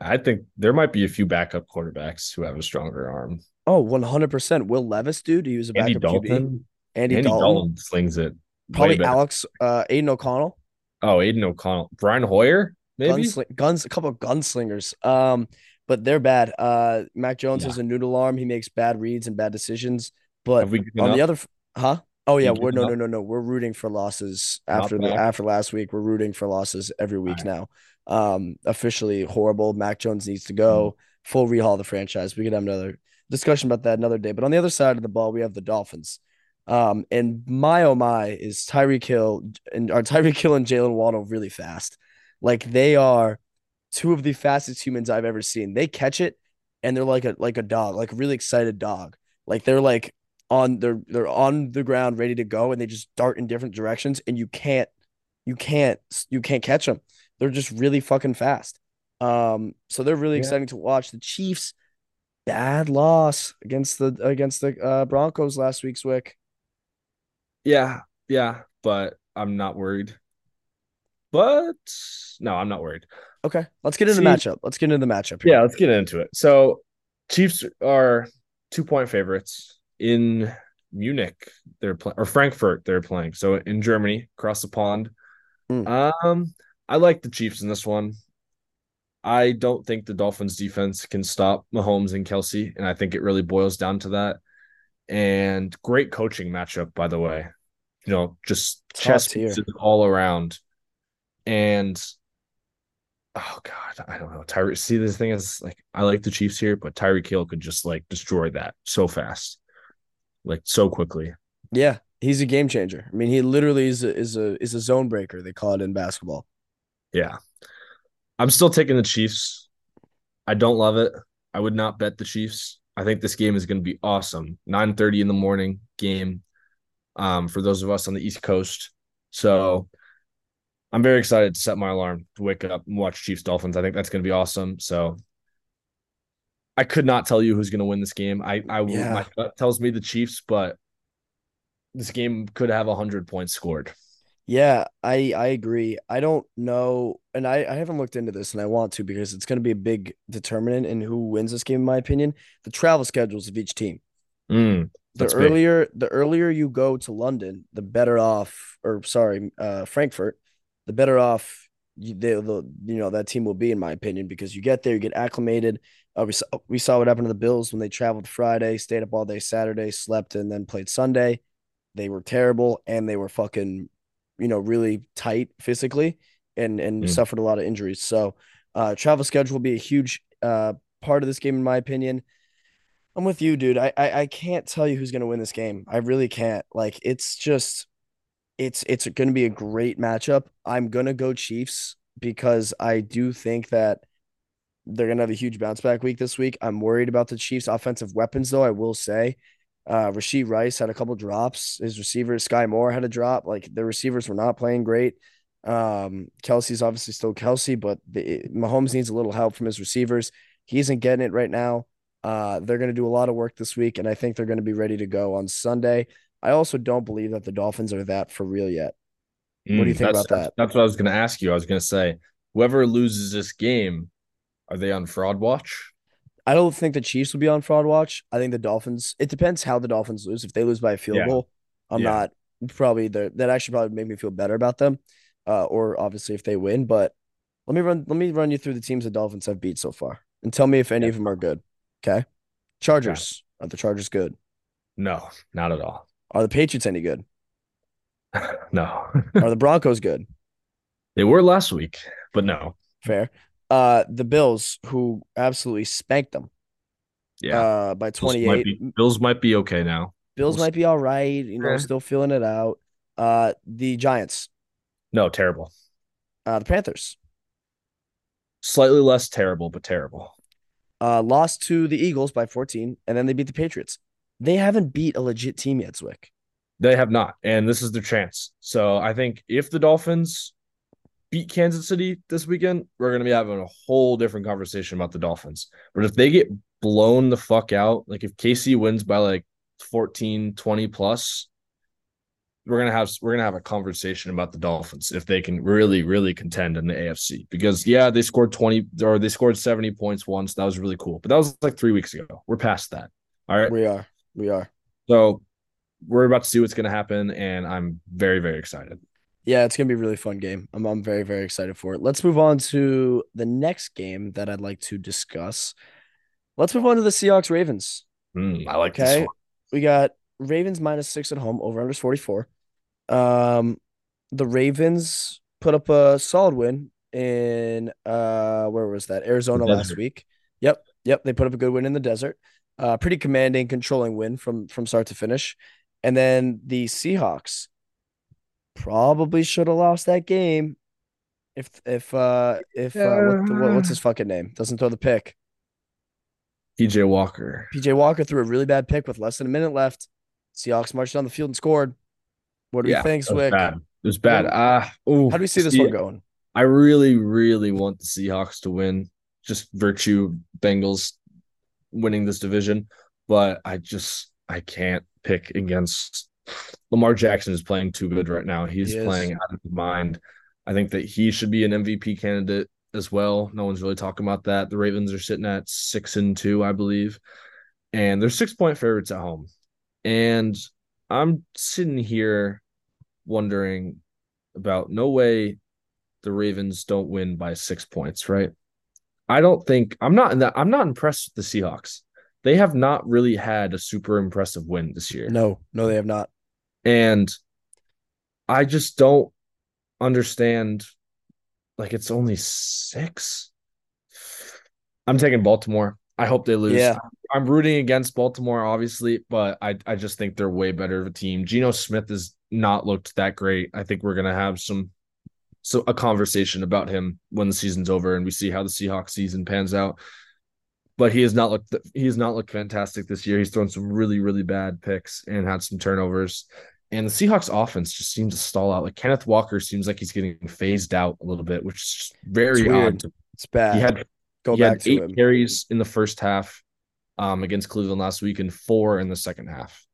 I think there might be a few backup quarterbacks who have a stronger arm. Oh, 100%. Will Levis, dude, he was a Andy backup QB. Dalton. Andy, Andy Dalton, Dalton slings it. probably. Alex, uh, Aidan O'Connell. Oh, Aidan O'Connell. Brian Hoyer, maybe? Gunsling, guns, a couple of gunslingers. Um, but they're bad. Uh, Mac Jones Yeah. has a noodle arm. He makes bad reads and bad decisions. But Have we given on the other, huh? Oh yeah, we're no, no, no, no. We're rooting for losses after the after last week. We're rooting for losses every week Alright. now. Um, officially horrible. Mac Jones needs to go. Mm. Full rehaul of the franchise. We could have another discussion about that another day. But on the other side of the ball, we have the Dolphins. Um, and my oh my is Tyreek Hill and are Tyreek Hill and Jaylen Waddle really fast. Like they are two of the fastest humans I've ever seen. They catch it and they're like a like a dog, like a really excited dog. Like they're like on they're they're on the ground ready to go and they just dart in different directions and you can't you can't you can't catch them. They're just really fucking fast. Um so they're really Yeah. exciting to watch. The Chiefs bad loss against the against the uh, Broncos last week Zwick. Yeah, yeah, but I'm not worried. But no, I'm not worried. Okay, let's get into the matchup. Let's get into the matchup. here. Yeah, let's get into it. So, Chiefs are two point favorites in Munich. They're playing or Frankfurt. They're playing. So in Germany, across the pond. Mm. Um, I like the Chiefs in this one. I don't think the Dolphins defense can stop Mahomes and Kelce, and I think it really boils down to that. And great coaching matchup, by the way. You know, just Top chess tier. pieces all around. And oh god, I don't know. Tyree see this thing is like I like the Chiefs here, but Tyreek Hill could just like destroy that so fast. Like so quickly. Yeah, he's a game changer. I mean, he literally is a, is a is a zone breaker. They call it in basketball. Yeah. I'm still taking the Chiefs. I don't love it. I would not bet the Chiefs. I think this game is going to be awesome. 9:30 in the morning game um for those of us on the East Coast. So I'm very excited to set my alarm to wake up and watch Chiefs Dolphins. I think that's going to be awesome. So I could not tell you who's going to win this game. I I Yeah. my gut tells me the Chiefs, but this game could have 100 points scored. Yeah, I I agree. I don't know, and I I haven't looked into this, and I want to because it's going to be a big determinant in who wins this game, in my opinion. The travel schedules of each team. Mm, The that's big. earlier the earlier you go to London, the better off, or sorry, uh, Frankfurt, the better off you the, the you know that team will be, in my opinion, because you get there, you get acclimated. Uh, we saw we saw what happened to the Bills when they traveled Friday, stayed up all day Saturday, slept, and then played Sunday. They were terrible, and they were fucking, you know, really tight physically, and and Mm. suffered a lot of injuries. So, uh, travel schedule will be a huge uh part of this game, in my opinion. I'm with you, dude. I, I I can't tell you who's gonna win this game. I really can't. Like it's just it's it's gonna be a great matchup. I'm gonna go Chiefs because I do think that they're gonna have a huge bounce back week this week. I'm worried about the Chiefs' offensive weapons, though. I will say, uh, Rashee Rice had a couple drops. His receiver Sky Moore had a drop. Like the receivers were not playing great. Um, Kelce's obviously still Kelce, but the, Mahomes needs a little help from his receivers. He isn't getting it right now. Uh, they're going to do a lot of work this week, and I think they're going to be ready to go on Sunday. I also don't believe that the Dolphins are that for real yet. What do you Mm, think about that? That's what I was going to ask you. I was going to say, whoever loses this game, are they on fraud watch? I don't think the Chiefs will be on fraud watch. I think the Dolphins. It depends how the Dolphins lose. If they lose by a field Yeah. goal, I'm Yeah. not probably the that actually probably make me feel better about them. Uh, or obviously if they win. But let me run. Let me run you through the teams the Dolphins have beat so far, and tell me if any Yeah. of them are good. Okay, Chargers. Are the Chargers good? No, not at all. Are the Patriots any good? [laughs] no, [laughs] Are the Broncos good? they were last week, but no. Fair. Uh, the Bills, who absolutely spanked them. Yeah, Uh, by Bills 28. might be, Bills might be okay now. Bills we'll might be all right. You know, still feeling it out. Uh, the Giants. No, terrible. Uh, the Panthers. Slightly less terrible, but terrible. Uh, lost to the Eagles by 14, and then they beat the Patriots. They haven't beat a legit team yet, Zwick. They have not, and this is their chance. So I think if the Dolphins beat Kansas City this weekend, we're going to be having a whole different conversation about the Dolphins. But if they get blown the fuck out, like if KC wins by like 14, 20 plus, we're gonna have we're gonna have a conversation about the Dolphins if they can really really contend in the AFC because yeah they scored twenty or they scored seventy points once that was really cool but that was like three weeks ago we're past that all right We are. We are. so we're about to see what's gonna happen and I'm very very excited Yeah, it's gonna be a really fun game. I'm I'm very very excited for it. Let's move on to the next game that I'd like to discuss. Let's move on to the Seahawks Ravens. Mm, I like Okay. this one We got Ravens minus six at home, over under 44. Um, the Ravens put up a solid win in uh where was that? Arizona last week. Yep, yep. They put up a good win in the desert. Uh pretty commanding, controlling win from from start to finish. And then the Seahawks probably should have lost that game if if uh if uh what, what what's his fucking name? Doesn't throw the pick. PJ Walker PJ Walker threw a really bad pick with less than a minute left. Seahawks marched down the field and scored. What do you think, Zwick? bad it was bad ah ooh, How do we see this See, one going? I really really want the Seahawks to win just virtue Bengals winning this division but I just I can't pick against Lamar Jackson is playing too good right now. He's He playing out of his mind. I think that he should be an MVP candidate as well. No one's really talking about that. The Ravens are sitting at six and two, I believe, and they're six point favorites at home. And I'm sitting here wondering about no way the Ravens don't win by six points, right? I don't think I'm not in that. I'm not impressed with the Seahawks. They have not really had a super impressive win this year. No, no, they have not. And I just don't understand. Like, it's only six. I'm taking Baltimore. I hope they lose. Yeah. I'm rooting against Baltimore, obviously, but I, I just think they're way better of a team. Geno Smith has not looked that great. I think we're gonna have some so a conversation about him when the season's over and we see how the Seahawks season pans out. But he has not looked he has not looked fantastic this year. He's thrown some really, really bad picks and had some turnovers. And the Seahawks offense just seems to stall out. Like Kenneth Walker seems like he's getting phased out a little bit, which is very It's odd. to- It's bad. He had Go he back had to eight him. carries in the first half um, against Cleveland last week and four in the second half.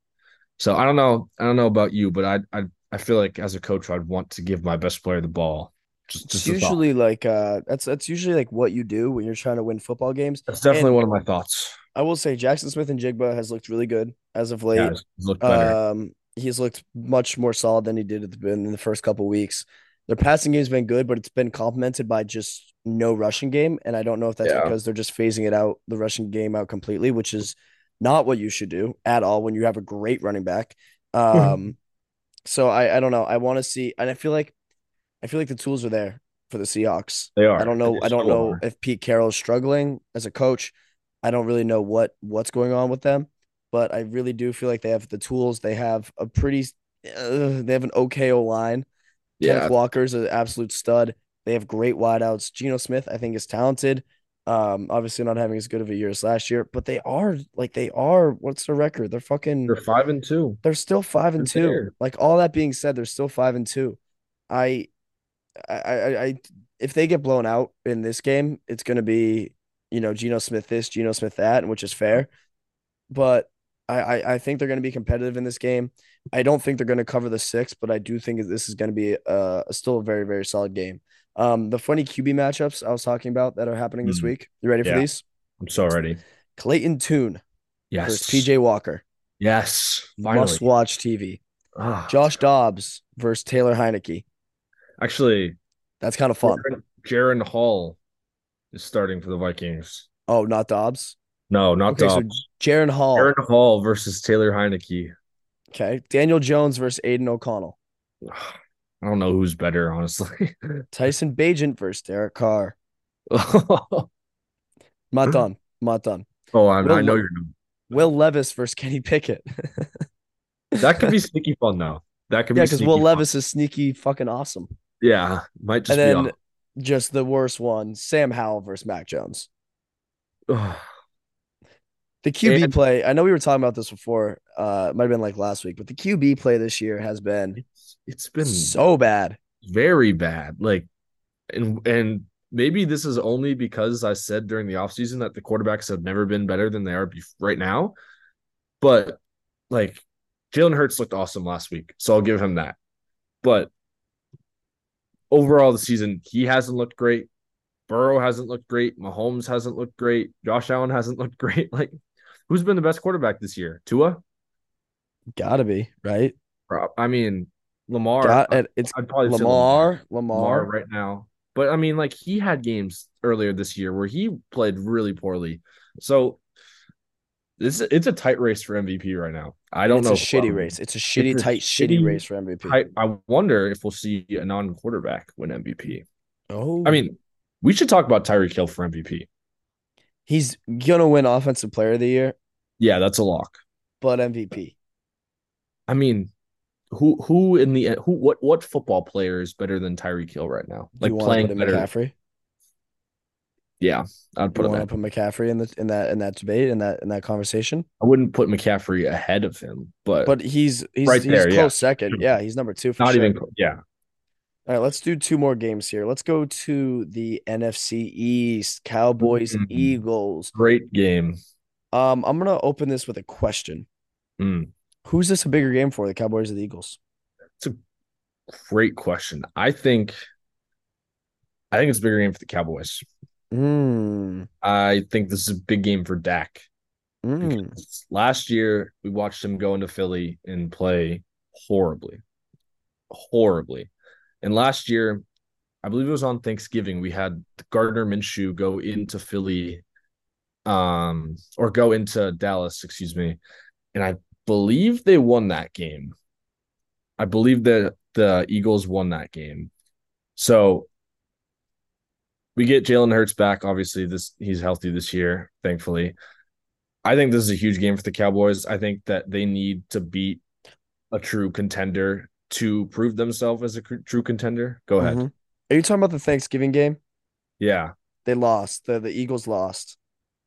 So I don't know. I don't know about you, but I I I feel like as a coach, I'd want to give my best player the ball. Just, It's just usually like uh that's that's usually like what you do when you're trying to win football games. that's definitely and- one of my thoughts. I will say Jaxon Smith-Njigba has looked really good as of late. Yeah, it's looked better. Um, he's looked much more solid than he did at the, in the first couple weeks. Their passing game's been good, but it's been complemented by just no rushing game, and I don't know if that's Yeah. because they're just phasing it out, the rushing game out completely, which is not what you should do at all when you have a great running back. [laughs] Um, so I I don't know. I want to see, and I feel like I feel like the tools are there for the Seahawks. they are. I don't know. I don't know are. if Pete Carroll's struggling as a coach. I don't really know what what's going on with them, but I really do feel like they have the tools. They have a pretty, uh, they have an okay O line. Yeah, Kenneth Walker's an absolute stud. They have great wideouts. Geno Smith, I think, is talented. Um, obviously not having as good of a year as last year, but they are like they are. What's their record? They're fucking. they're five and two. They're still five and They're two. there. Like all that being said, they're still five and two. I, I, I, I if they get blown out in this game, it's gonna be, you know, Geno Smith this, Geno Smith that, which is fair. But I, I, I think they're gonna be competitive in this game. I don't think they're gonna cover the six, but I do think this is gonna be uh still a very, very solid game. Um, the funny QB matchups I was talking about that are happening this Mm. week. You ready for Yeah. these? I'm so ready. Clayton Tune Yes. versus PJ Walker. Yes. Finally. Must watch TV. Ah, Josh Dobbs versus Taylor Heinicke. Actually, That's kind of fun. Jaren, Hall is starting for the Vikings. Oh, not Dobbs. No, not Okay, so Dobbs. Jaren Hall. Jaren Hall versus Taylor Heinicke. Okay. Daniel Jones versus Aidan O'Connell. I don't know who's better, honestly. [laughs] Tyson Bagent versus Derek Carr. [laughs] oh, I'm not done. I'm not done. I, I Will know you're. Will Levis versus Kenny Pickett. [laughs] That could be sneaky fun though. That could be yeah, be because Will fun. Levis is sneaky fucking awesome. Yeah, might just and be. then just the worst one, Sam Howell versus Mac Jones. [sighs] The QB And- play, I know we were talking about this before. Uh, it might have been like last week, but the QB play this year has been It's, been so bad. very bad. Like, and and maybe this is only because I said during the offseason that the quarterbacks have never been better than they are bef- right now. But like, Jalen Hurts looked awesome last week, so I'll give him that. But overall, the season he hasn't looked great. Burrow hasn't looked great. Mahomes hasn't looked great. Josh Allen hasn't looked [laughs] great. Like, who's been the best quarterback this year? Tua. Gotta be right. I mean, Lamar. Got it. It's I'd probably say Lamar, Lamar Lamar. right now. But I mean, like he had games earlier this year where he played really poorly. So this it's a tight race for MVP right now. I don't it's know. a shitty um, race. It's a shitty, it's a tight, shitty shitty- race for MVP. I, I wonder if we'll see a non-quarterback win MVP. oh, I mean, we should talk about Tyreek Hill for MVP. he's gonna win Offensive Player of the Year, Yeah, that's a lock. but MVP. I mean, who who in the who what what football player is better than Tyreek Hill right now? Like you playing put better. McCaffrey? Yeah, I'd put you him. want to put McCaffrey in the in that in that debate in that in that conversation? I wouldn't put McCaffrey ahead of him, but, But he's he's Right he's there, close yeah. second. Yeah, he's number two for not sure. even. Yeah, All right, let's do two more games here. Let's go to the NFC East, Cowboys, Mhm. Eagles. great game. Um, I'm gonna open this with a question. Mm. Who's this a bigger game for, the Cowboys or the Eagles? It's a great question. I think I think it's a bigger game for the Cowboys. Mm, I think this is a big game for Dak. mm. Last year we watched him go into Philly and play horribly. Horribly. And last year, I believe it was on Thanksgiving, we had Gardner Minshew go into Philly um or go into Dallas, excuse me. And I believe they won that game. I believe that the Eagles won that game. So we get Jalen Hurts back. Obviously, this he's healthy this year, thankfully. I think this is a huge game for the Cowboys. I think that they need to beat a true contender to prove themselves as a true contender. Go ahead. Mhm. Are you talking about the Thanksgiving game? Yeah. They lost. The the Eagles lost.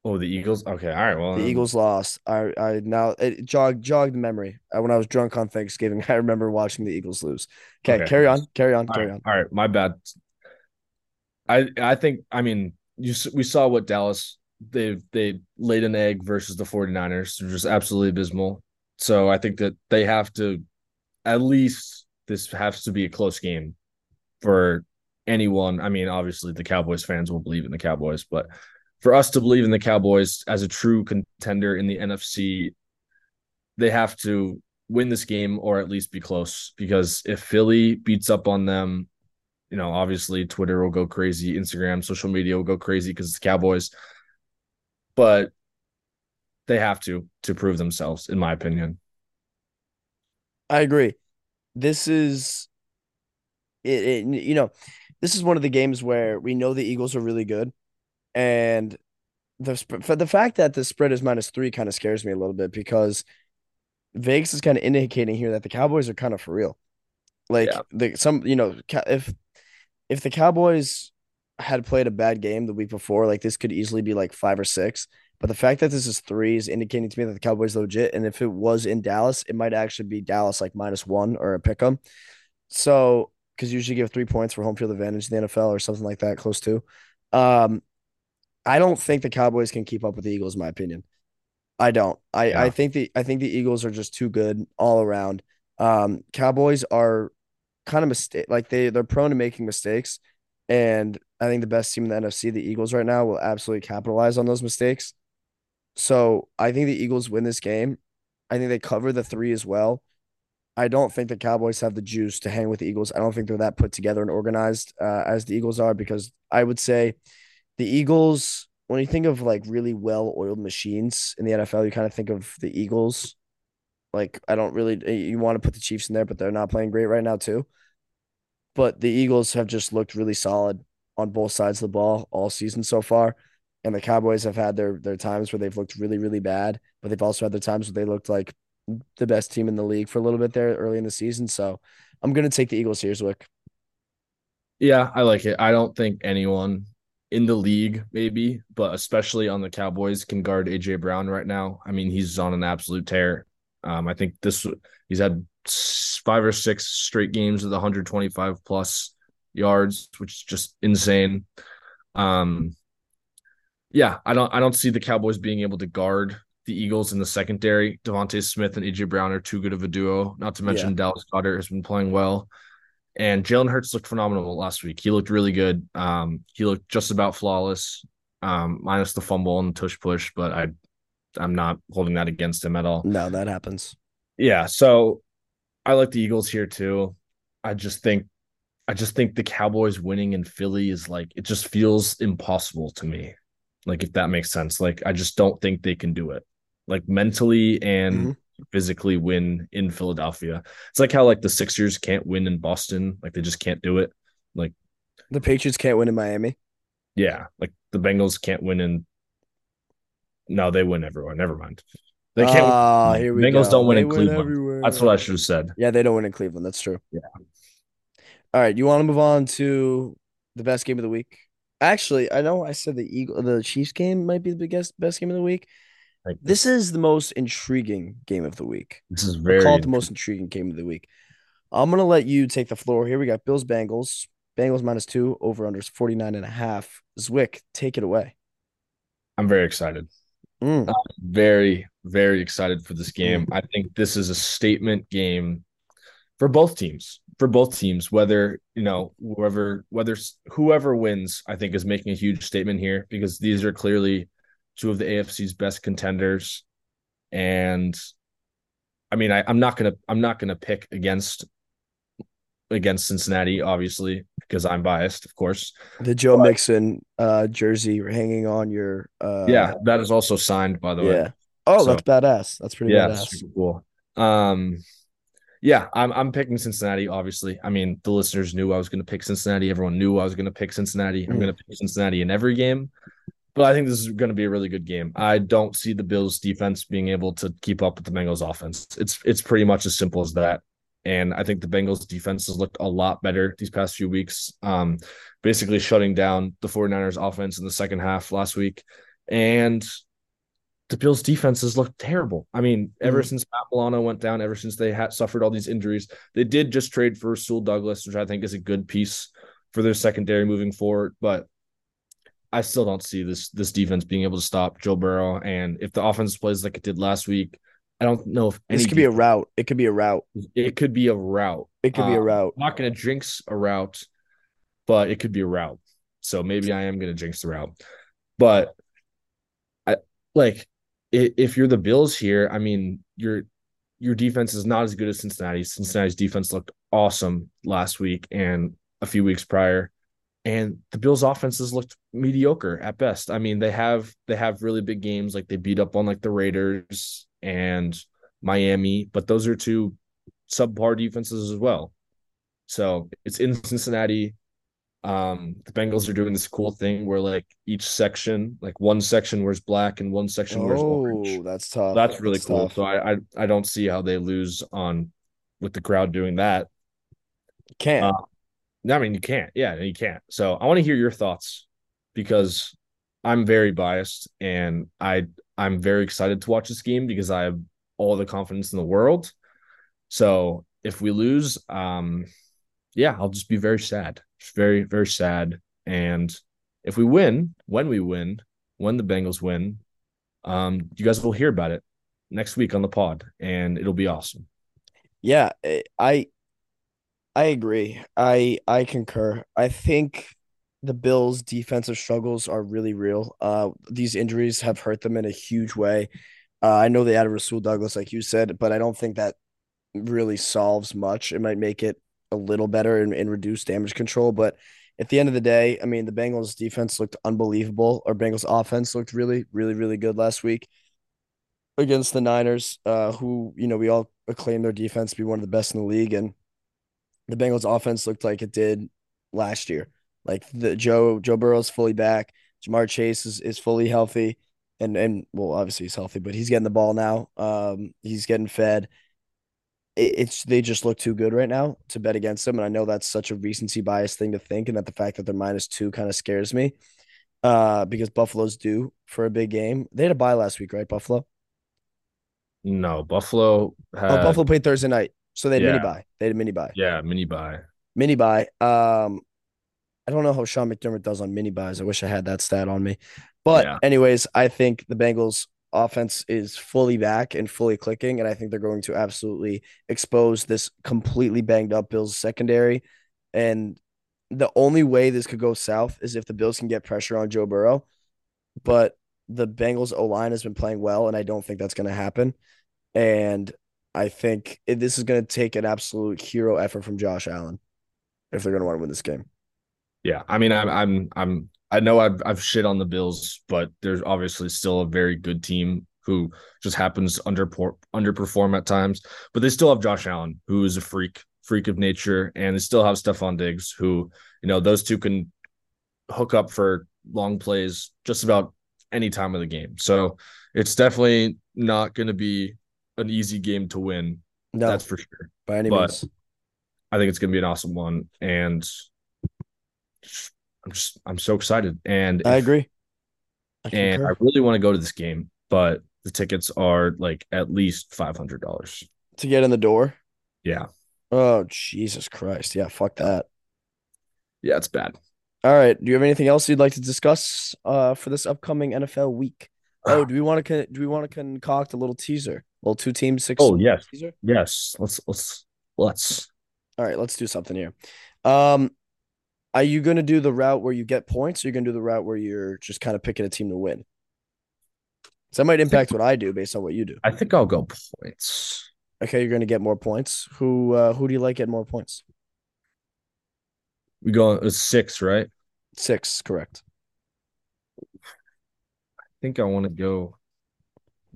Oh, the Eagles. Okay. All right. Well, The um, Eagles lost. I I now it jogged jogged memory. Uh, When I was drunk on Thanksgiving, [laughs] I remember watching the Eagles lose. Okay, Okay. carry on, carry on, All carry right, on. all right, my bad. I I think I mean you we saw what Dallas they they laid an egg versus the 49ers. They're just absolutely abysmal. So I think that they have to at least this has to be a close game for anyone. I mean, obviously the Cowboys fans will believe in the Cowboys, but for us to believe in the Cowboys as a true contender in the NFC, they have to win this game or at least be close because if Philly beats up on them, you know, obviously Twitter will go crazy, Instagram, social media will go crazy because it's the Cowboys. But they have to to prove themselves, in my opinion. I agree. This is it, it you know, this is one of the games where we know the Eagles are really good and the sp- the fact that the spread is minus 3 kind of scares me a little bit because Vegas is kind of indicating here that the Cowboys are kind of for real. Like Yeah. the some you know, if if the Cowboys had played a bad game the week before, like this could easily be like 5 or 6. But the fact that this is 3 is indicating to me that the Cowboys are legit and if it was in Dallas, it might actually be Dallas like minus 1 or a pick 'em. So, because usually give three points for home field advantage in the NFL or something like that, close to. Um, I don't think the Cowboys can keep up with the Eagles, in my opinion. I don't. I, I think the I think the Eagles are just too good all around. Um, Cowboys are kind of mistake like they they're prone to making mistakes, and I think the best team in the NFC, the Eagles, right now, will absolutely capitalize on those mistakes. So I think the Eagles win this game. I think they cover the three as well. I don't think the Cowboys have the juice to hang with the Eagles. I don't think they're that put together and organized uh, as the Eagles are because I would say the Eagles, when you think of like really well oiled machines in the NFL, you kind of think of the Eagles. Like, I don't really, eh, you want to put the Chiefs in there, but they're not playing great right now, too. But the Eagles have just looked really solid on both sides of the ball all season so far. And the Cowboys have had their their times where they've looked really, really bad, but they've also had their times where they looked like the best team in the league for a little bit there early in the season. So I'm gonna take the Eagles here, Zwick. Yeah, I like it. I don't think anyone in the league, maybe, but especially on the Cowboys, can guard AJ Brown right now. I mean, he's on an absolute tear. Um, I think this he's had five or six straight games with 125 plus yards, which is just insane. Um, yeah, I don't I don't see the Cowboys being able to guard the Eagles in the secondary. DeVonta Smith and AJ Brown are too good of a duo. Not to mention yeah. Dallas Goedert has been playing well. And Jalen Hurts looked phenomenal last week. He looked really good. Um, he looked just about flawless, um, minus the fumble and the tush push, but I I'm not holding that against him at all. No, that happens. Yeah. So I like the Eagles here too. I just think I just think the Cowboys winning in Philly is like it just feels impossible to me. Like if that makes sense. Like I just don't think they can do it. Like mentally and mm-hmm. Physically win in Philadelphia. It's like how like the Sixers can't win in Boston. Like they just can't do it. Like the Patriots can't win in Miami. Yeah, like the Bengals can't win in No, they win everywhere. Never mind. They can't. Uh, here we Bengals go. don't win they in win Cleveland. Everywhere. That's what I should have said. Yeah, they don't win in Cleveland. That's true. Yeah. All right, you want to move on to the best game of the week? Actually, I know I said the Eagle, the Chiefs game might be the biggest best game of the week. This is the most intriguing game of the week. This is very call it the most intriguing game of the week. I'm gonna let you take the floor. Here we got Bills Bengals. Bengals minus two, over under 49 and a half. Zwick, take it away. I'm very excited. Mm. I'm very, very excited for this game. I think this is a statement game for both teams for both teams, whether you know whoever whether whoever wins, I think is making a huge statement here because these are clearly two of the AFC's best contenders, and I mean I, I'm not gonna I'm not gonna pick against against Cincinnati, obviously, because I'm biased, of course. The Joe but, Mixon uh, jersey hanging on your uh, yeah, that is also signed by the yeah. way. Oh, so, that's badass. That's pretty yeah, badass. super cool. Um, yeah, I'm I'm picking Cincinnati. Obviously, I mean the listeners knew I was going to pick Cincinnati. Everyone knew I was going to pick Cincinnati. I'm going to pick Cincinnati in every game, but I think this is going to be a really good game. I don't see the Bills' defense being able to keep up with the Bengals' offense. It's it's pretty much as simple as that. And I think the Bengals' defense has looked a lot better these past few weeks. Um, basically shutting down the 49ers' offense in the second half last week. And the Bills' defenses looked terrible. I mean, ever mm-hmm. since Matt Milano went down, ever since they had suffered all these injuries, they did just trade for Rasul Douglas, which I think is a good piece for their secondary moving forward. But I still don't see this this defense being able to stop Joe Burrow. And if the offense plays like it did last week, I don't know if this could be a route. It could be a route. It could be a route. It could um, be a route. I'm not going to jinx a route, but it could be a route. So maybe I am going to jinx the route. But I like if you're the Bills here, I mean, your your defense is not as good as Cincinnati. Cincinnati's defense looked awesome last week and a few weeks prior. And the Bills offenses looked mediocre at best. I mean, they have they have really big games like they beat up on like the Raiders and Miami, but those are two subpar defenses as well. So it's in Cincinnati um the bengals are doing this cool thing where like each section like one section wears black and one section wears oh, orange that's tough that's really that's cool tough. so I, I i don't see how they lose on with the crowd doing that can't uh, i mean you can't yeah you can't so i want to hear your thoughts because i'm very biased and i i'm very excited to watch this game because i have all the confidence in the world so if we lose um yeah i'll just be very sad it's very, very sad. And if we win, when we win, when the Bengals win, um, you guys will hear about it next week on the pod, and it'll be awesome. Yeah, I I agree. I I concur. I think the Bills' defensive struggles are really real. Uh, these injuries have hurt them in a huge way. Uh, I know they added Rasul Douglas, like you said, but I don't think that really solves much. It might make it a little better and, and reduce damage control. But at the end of the day, I mean, the Bengals defense looked unbelievable. Our Bengals offense looked really, really, really good last week against the Niners, uh, who, you know, we all acclaim their defense to be one of the best in the league. And the Bengals offense looked like it did last year. Like the Joe, Joe Burrow's fully back. Ja'Marr Chase is, is fully healthy. And, and well, obviously he's healthy, but he's getting the ball now. Um, he's getting fed it's they just look too good right now to bet against them. And I know that's such a recency bias thing to think, and that the fact that they're minus two kind of scares me. uh, because Buffalo's due for a big game. They had a bye last week, right? Buffalo. No, Buffalo had Oh, Buffalo played Thursday night, so they had mini bye. They had a mini bye. yeah, mini bye. Mini bye. Um, I don't know how Sean McDermott does on mini byes. I wish I had that stat on me. But Yeah. anyways, I think the Bengals offense is fully back and fully clicking, and I think they're going to absolutely expose this completely banged up Bills secondary. And the only way this could go south is if the Bills can get pressure on Joe Burrow. But the Bengals O line has been playing well, and I don't think that's going to happen. And I think this is going to take an absolute hero effort from Josh Allen if they're going to want to win this game. Yeah, I mean, I'm, I'm, I'm, I know I've, I've shit on the Bills, but there's obviously still a very good team who just happens under underperform at times. But they still have Josh Allen, who is a freak, freak of nature, and they still have Stefon Diggs, who you know those two can hook up for long plays just about any time of the game. So it's definitely not going to be an easy game to win. No, That's for sure. by any but- means. I think it's going to be an awesome one, and I'm just I'm so excited. And I if- agree. I and I really want to go to this game, but the tickets are like at least five hundred dollars. to get in the door. Yeah, Oh, Jesus Christ. Yeah, fuck that. yeah, it's bad. All right. Do you have anything else you'd like to discuss uh for this upcoming NFL week? Oh, [sighs] do we want to do we want to concoct a little teaser? Little two teams six Oh yes, teaser? yes. Let's let's let's. All right, let's do something here. Um are you going to do the route where you get points or you're going to do the route where you're just kind of picking a team to win? So that might impact what I do based on what you do. I think I'll go points. Okay, you're going to get more points. Who uh who do you like getting more points? We go it's six, right? 6, correct. I think I want to go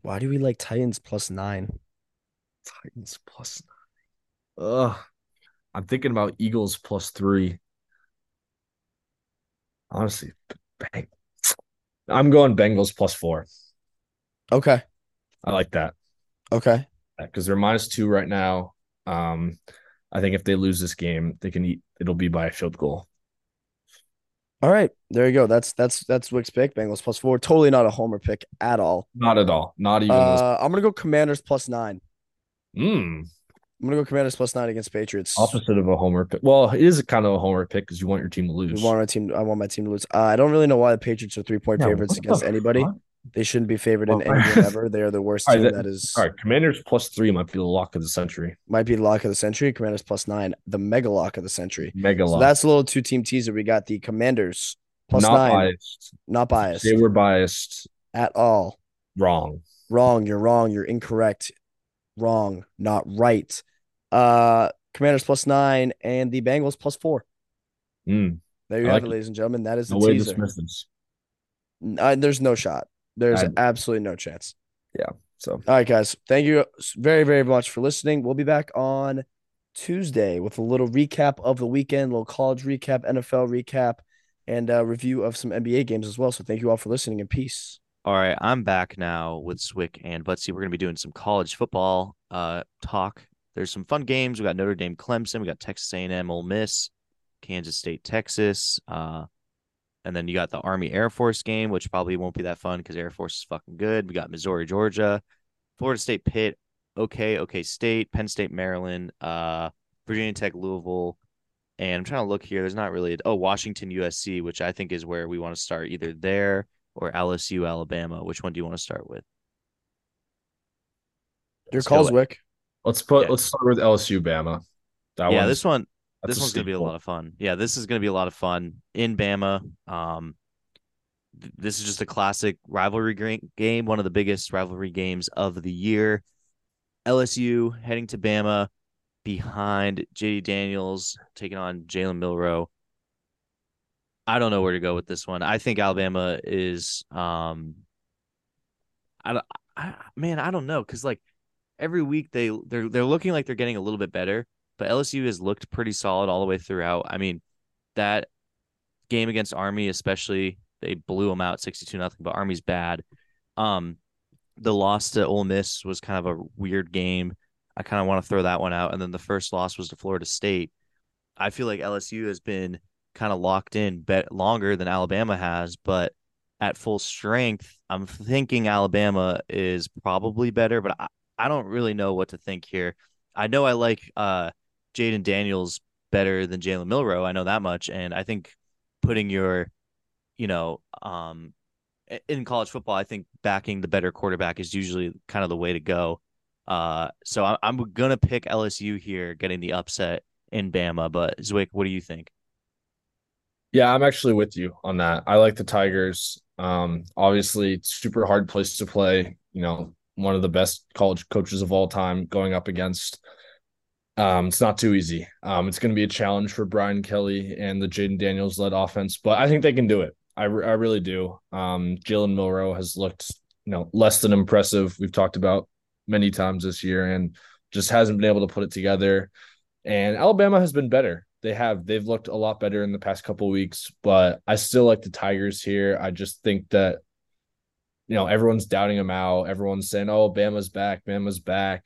Why do we like Titans plus 9? Titans plus nine. Ugh. I'm thinking about Eagles plus three. Honestly, bang. I'm going Bengals plus four. Okay. I like that. Okay. because they're minus two right now. Um, I think if they lose this game, they can eat. It'll be by a field goal. All right, there you go. That's that's that's Zwick's pick. Bengals plus four. Totally not a homer pick at all. Not at all. Not even. Uh, I'm gonna go Commanders plus nine. this. Mm, I'm gonna go Commanders plus nine against Patriots. opposite of a homer pick. Well, it is kind of a homer pick because you want your team to We lose. want our team. I want my team to lose. Uh, I don't really know why the Patriots are three point Yeah, favorites against anybody. fuck? They shouldn't be favored in Well, any [laughs] game ever. They are the worst All right, team that- that is All right, Commanders plus three might be the lock of the century. might be the lock of the century. Commanders plus nine, the mega lock of the century. Mega lock. So lock. that's a little two team teaser. We got the Commanders plus not nine, biased. not biased They were biased. at all. Wrong. Wrong. You're wrong. You're incorrect. Wrong. Not right. Uh, Commanders plus nine and the Bengals plus four. Mm, There you I have like it, it. ladies and gentlemen. That is the no teaser. dismiss this. Uh, there's no shot. There's I- absolutely no chance. Yeah. So All right, guys. Thank you very, very much for listening. We'll be back on Tuesday with a little recap of the weekend, little college recap, NFL recap, and a review of some NBA games as well. So thank you all for listening and peace. All right, I'm back now with Swick and Butsy. We're going to be doing some college football uh talk. There's some fun games. We got Notre Dame, Clemson. We got Texas A&M, Ole Miss, Kansas State, Texas. Uh, and then you got the Army Air Force game, which probably won't be that fun because Air Force is fucking good. We got Missouri, Georgia, Florida State, Pitt, okay, okay, State, Penn State, Maryland, uh, Virginia Tech, Louisville. And I'm trying to look here. There's not really oh Washington, USC, which I think is where we want to start either there or LSU, Alabama. Which one do you want to start with? Your Let's calls, Zwick. let's put Yeah. let's start with LSU Bama. That yeah, one's- this one that's this one's gonna be a lot of fun. Yeah, this is gonna be a lot of fun in Bama. Um, th- this is just a classic rivalry game, one of the biggest rivalry games of the year. LSU heading to Bama behind JD Daniels taking on Jalen Milroe. I don't know where to go with this one. I think Alabama is um I, don't- I man, I don't know cuz like every week they they're they're looking like they're getting a little bit better, but LSU has looked pretty solid all the way throughout. I mean, that game against Army especially, they blew them out 62 nothing, but Army's bad. Um the loss to Ole Miss was kind of a weird game. I kind of want to throw that one out and then the first loss was to Florida State. I feel like LSU has been kind of locked in bet longer than Alabama has, but at full strength, I'm thinking Alabama is probably better, but I, I don't really know what to think here. I know I like uh Jayden Daniels better than Jalen Milroe. I know that much. And I think putting your, you know, um in college football, I think backing the better quarterback is usually kind of the way to go. Uh, so I, I'm gonna pick LSU here, getting the upset in Bama. But Zwick, what do you think? Yeah, I'm actually with you on that. I like the Tigers. Um, obviously, super hard place to play. You know, one of the best college coaches of all time going up against. Um, it's not too easy. Um, it's going to be a challenge for Brian Kelly and the Jayden Daniels led offense, but I think they can do it. I, re- I really do. Um, Jalen Milroe has looked, you know, less than impressive. We've talked about many times this year and just hasn't been able to put it together. And Alabama has been better. They have. They've looked a lot better in the past couple weeks, but I still like the Tigers here. I just think that you know, everyone's doubting them out. Everyone's saying, "Oh, Bama's back, Bama's back."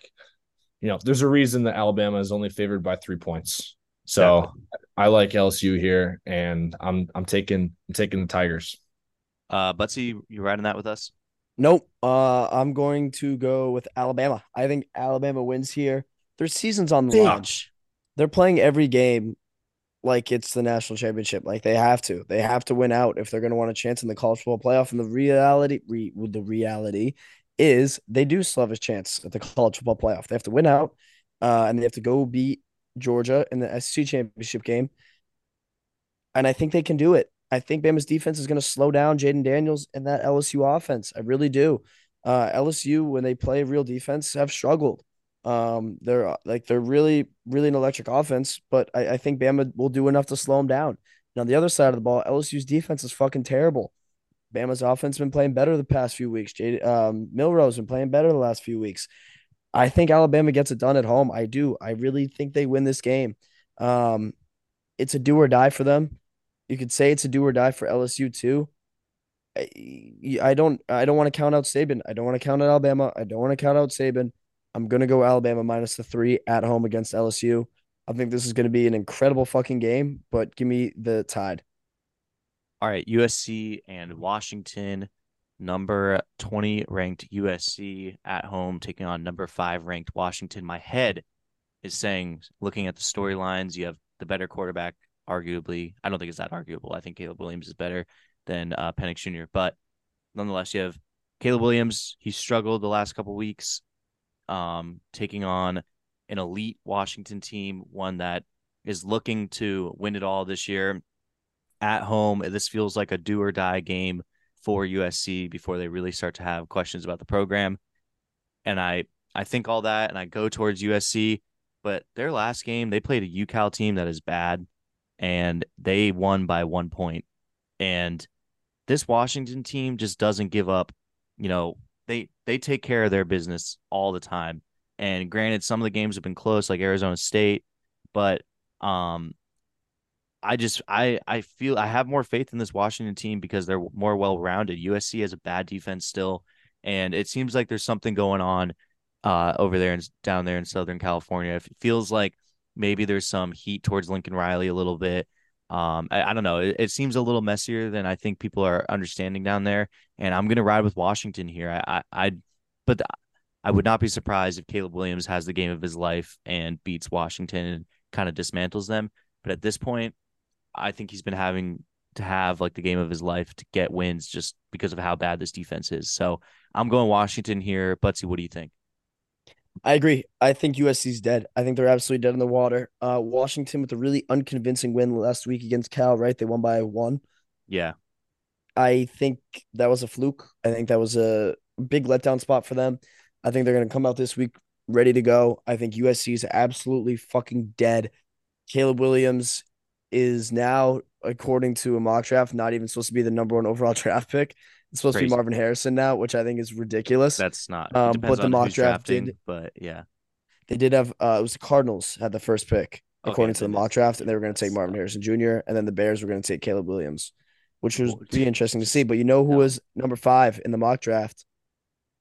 You know, there's a reason that Alabama is only favored by 3 points. So, yeah. I like LSU here and I'm I'm taking I'm taking the Tigers. Uh Butsy, you riding that with us? Nope. Uh, I'm going to go with Alabama. I think Alabama wins here. Their season's on the line. They're playing every game like it's the national championship. Like they have to. They have to win out if they're going to want a chance in the college football playoff. And the reality, re, the reality is they do still have a chance at the college football playoff. They have to win out, uh, and they have to go beat Georgia in the SEC championship game. And I think they can do it. I think Bama's defense is going to slow down Jayden Daniels and that LSU offense. I really do. Uh, LSU, when they play real defense, have struggled. Um, they're like they're really, really an electric offense, but I, I think Bama will do enough to slow them down. Now, the other side of the ball, LSU's defense is fucking terrible. Bama's offense been playing better the past few weeks. Jade, um, Milroe's been playing better the last few weeks. I think Alabama gets it done at home. I do. I really think they win this game. Um, it's a do or die for them. You could say it's a do or die for LSU too. I, I don't I don't want to count out Saban. I don't want to count out Alabama. I don't want to count out Saban. I'm gonna go Alabama minus the three at home against LSU. I think this is gonna be an incredible fucking game, but give me the tide. All right, USC and Washington, number 20 ranked USC at home taking on number 5 ranked Washington. My head is saying looking at the storylines, you have the better quarterback arguably. I don't think it's that arguable. I think Caleb Williams is better than uh, Penix Jr. But nonetheless, you have Caleb Williams. He struggled the last couple weeks, um, taking on an elite Washington team, one that is looking to win it all this year at home. This feels like a do or die game for USC before they really start to have questions about the program. And I I think all that, and I go towards USC. But their last game, they played a UCal team that is bad and they won by one point. And this Washington team just doesn't give up. You know, they they take care of their business all the time. And granted, some of the games have been close, like Arizona State, but um, I just I I feel I have more faith in this Washington team because they're more well rounded. USC has a bad defense still, and it seems like there's something going on uh over there and down there in Southern California. It feels like Maybe there's some heat towards Lincoln Riley a little bit. Um, I, I don't know. It, it, seems a little messier than I think people are understanding down there. And I'm gonna ride with Washington here. I, I, I but the, I would not be surprised if Caleb Williams has the game of his life and beats Washington and kind of dismantles them. But at this point, I think he's been having to have like the game of his life to get wins just because of how bad this defense is. So I'm going Washington here. Butsy, what do you think? I agree. I think USC's dead. I think they're absolutely dead in the water. Uh, Washington with a really unconvincing win last week against Cal, right? They won by one. Yeah. I think that was a fluke. I think that was a big letdown spot for them. I think they're going to come out this week ready to go. I think USC is absolutely fucking dead. Caleb Williams is now, according to a mock draft, not even supposed to be the number one overall [laughs] draft pick. It's supposed Crazy. to be Marvin Harrison now, which I think is ridiculous. That's not. Um, but the mock draft drafting, did. But yeah, they did have. Uh, it was the Cardinals had the first pick according okay, to the mock draft, and they were going to take Marvin Harrison Jr. and then the Bears were going to take Caleb Williams, which was pretty interesting to see. But you know who no. was number five in the mock draft?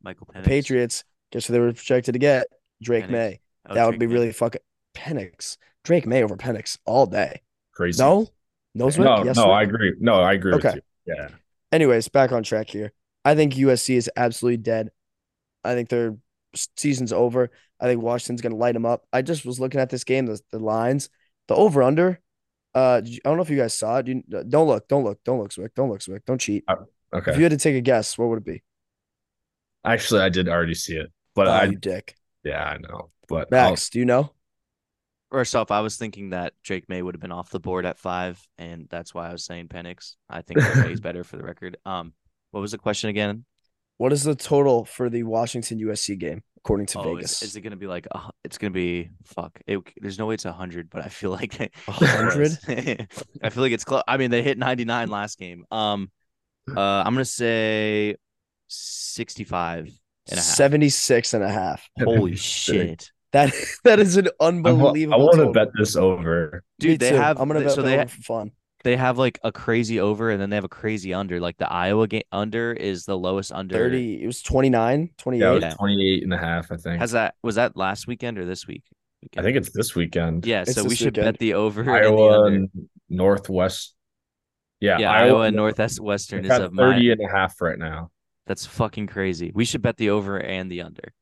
Michael Penix. Patriots. Guess who they were projected to get? Drake Penix. Maye. Oh, that Drake would be Maye. really fucking Penix. Drake Maye over Penix all day. Crazy. No, No, Zwick? No, yes, no, Zwick? I agree. No, I agree Okay. with you. Yeah. Anyways, back on track here. I think USC is absolutely dead. I think their season's over. I think Washington's going to light them up. I just was looking at this game, the, the lines, the over under. Uh, I don't know if you guys saw it. You, don't look, don't look, don't look, Zwick, don't look, Zwick, don't cheat. If Okay. If you had to take a guess, what would it be? Actually, I did already see it, but Oh, I you dick. yeah, I know. But I'll- Max, do you know? First off, I was thinking that Drake Maye would have been off the board at five, and that's why I was saying Penix. I think is [laughs] better for the record. Um, what was the question again? What is the total for the Washington USC game according to oh, Vegas? is, is it gonna be like? Uh, it's gonna be fuck. It, there's no way it's a hundred, but I feel like A [laughs] hundred? [laughs] I feel like it's close. I mean, they hit 99 last game. Um, uh, I'm gonna say 65 and a half. 76 and a half. Holy shit, That [laughs] that is an I wa- unbelievable. I want to bet this over. dude! Me they too. have I'm gonna bet so they over for fun. they have like a crazy over, and then they have a crazy under. Like the Iowa game under is the lowest under. 30. It was 29, 28. Yeah, it was 28 and a half, I think. Has that was that last weekend or this week? I think it's this weekend. Yeah, It's so we should weekend. bet the over and the Iowa under. and Northwest. Yeah, Yeah, Iowa and Northwest Western is at of 30 my. and a half right now. That's fucking crazy. We should bet the over and the under.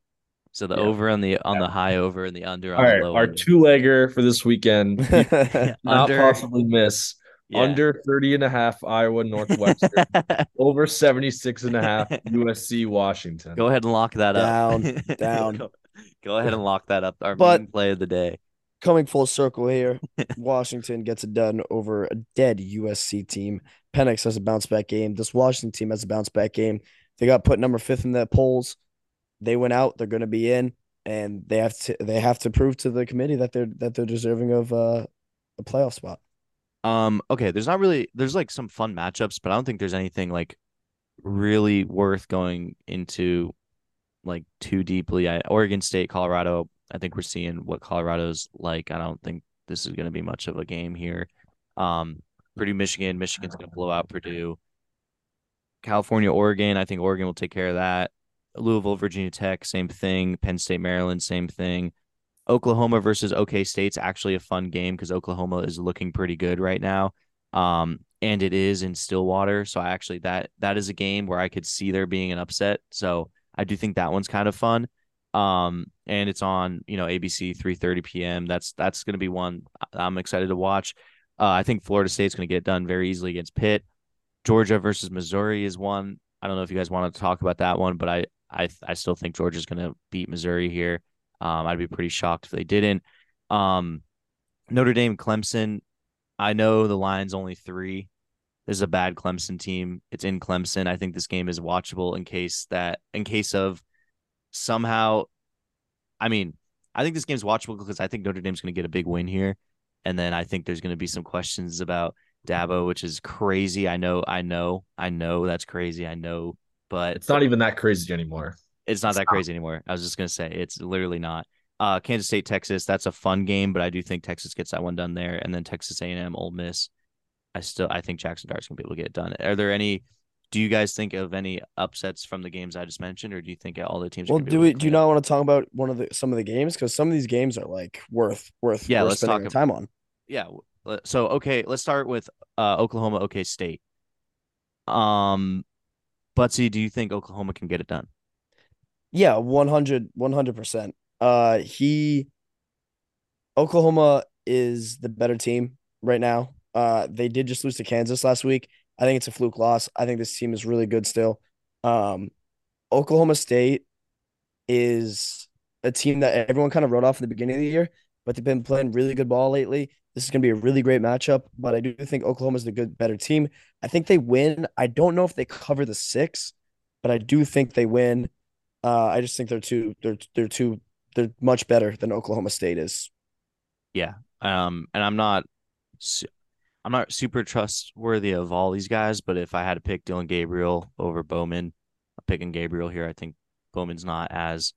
So the Yeah. over on the on the high over and the under on All right, the low our two legger for this weekend. [laughs] [laughs] Not Under- possibly miss. Yeah. Under 30 and a half Iowa Northwestern. [laughs] over 76 and a half USC Washington. Go ahead and lock that up. Down, down. go, go ahead and lock that up. Our But- main play of the day. Coming full circle here, Washington gets it done over a dead USC team. Penix has a bounce back game. This Washington team has a bounce back game. They got put number fifth in the polls. They went out. They're going to be in, and they have to. They have to prove to the committee that they're that they're deserving of uh, a playoff spot. Um, okay, there's not really there's like some fun matchups, but I don't think there's anything like really worth going into like too deeply. I Oregon State, Colorado, I think we're seeing what Colorado's like. I don't think this is gonna be much of a game here. Um, Purdue, Michigan, Michigan's gonna blow out Purdue. California, Oregon, I think Oregon will take care of that. Louisville, Virginia Tech, same thing. Penn State, Maryland, same thing. Oklahoma versus OK State's actually a fun game because Oklahoma is looking pretty good right now. Um, and it is in Stillwater, so I actually that that is a game where I could see there being an upset. So I do think that one's kind of fun. Um, and it's on you know ABC 3:30 p.m. That's that's going to be one I'm excited to watch. Uh, I think Florida State's going to get done very easily against Pitt. Georgia versus Missouri is one. I don't know if you guys wanted to talk about that one, but I I I still think Georgia's going to beat Missouri here. Um, I'd be pretty shocked if they didn't. Um, Notre Dame, Clemson. I know the line's only three. This is a bad Clemson team. It's in Clemson. I think this game is watchable in case that in case of somehow. I mean, I think this game's watchable because I think Notre Dame's going to get a big win here, and then I think there's going to be some questions about Dabo, which is crazy. I know, I know, I know that's crazy. I know, but It's not even that crazy anymore. it's not It's that not. crazy anymore. I was just gonna say it's literally not. Uh, Kansas State, Texas. That's a fun game, but I do think Texas gets that one done there, and then Texas A&M, Ole Miss. I still I think Jaxson Dart's gonna be able to get it done. Are there any? Do you guys think of any upsets from the games I just mentioned, or do you think all the teams? Well, gonna be do able we to do you not want to talk about one of the some of the games because some of these games are like worth worth Yeah, worth let's spending talk your ab- time on. Yeah. So okay, let's start with uh, Oklahoma, OK State. Um, Butsy, do you think Oklahoma can get it done? Yeah, 100 100%. Uh he Oklahoma is the better team right now. Uh they did just lose to Kansas last week. I think it's a fluke loss. I think this team is really good still. Um Oklahoma State is a team that everyone kind of wrote off in the beginning of the year, but they've been playing really good ball lately. This is going to be a really great matchup, but I do think Oklahoma's the good better team. I think they win. I don't know if they cover the 6, but I do think they win. Uh, I just think they're too they're they're too they're much better than Oklahoma State is. Yeah. Um, and I'm not, I'm not super trustworthy of all these guys, but if I had to pick Dillon Gabriel over Bowman, I'm picking Gabriel here. I think Bowman's not as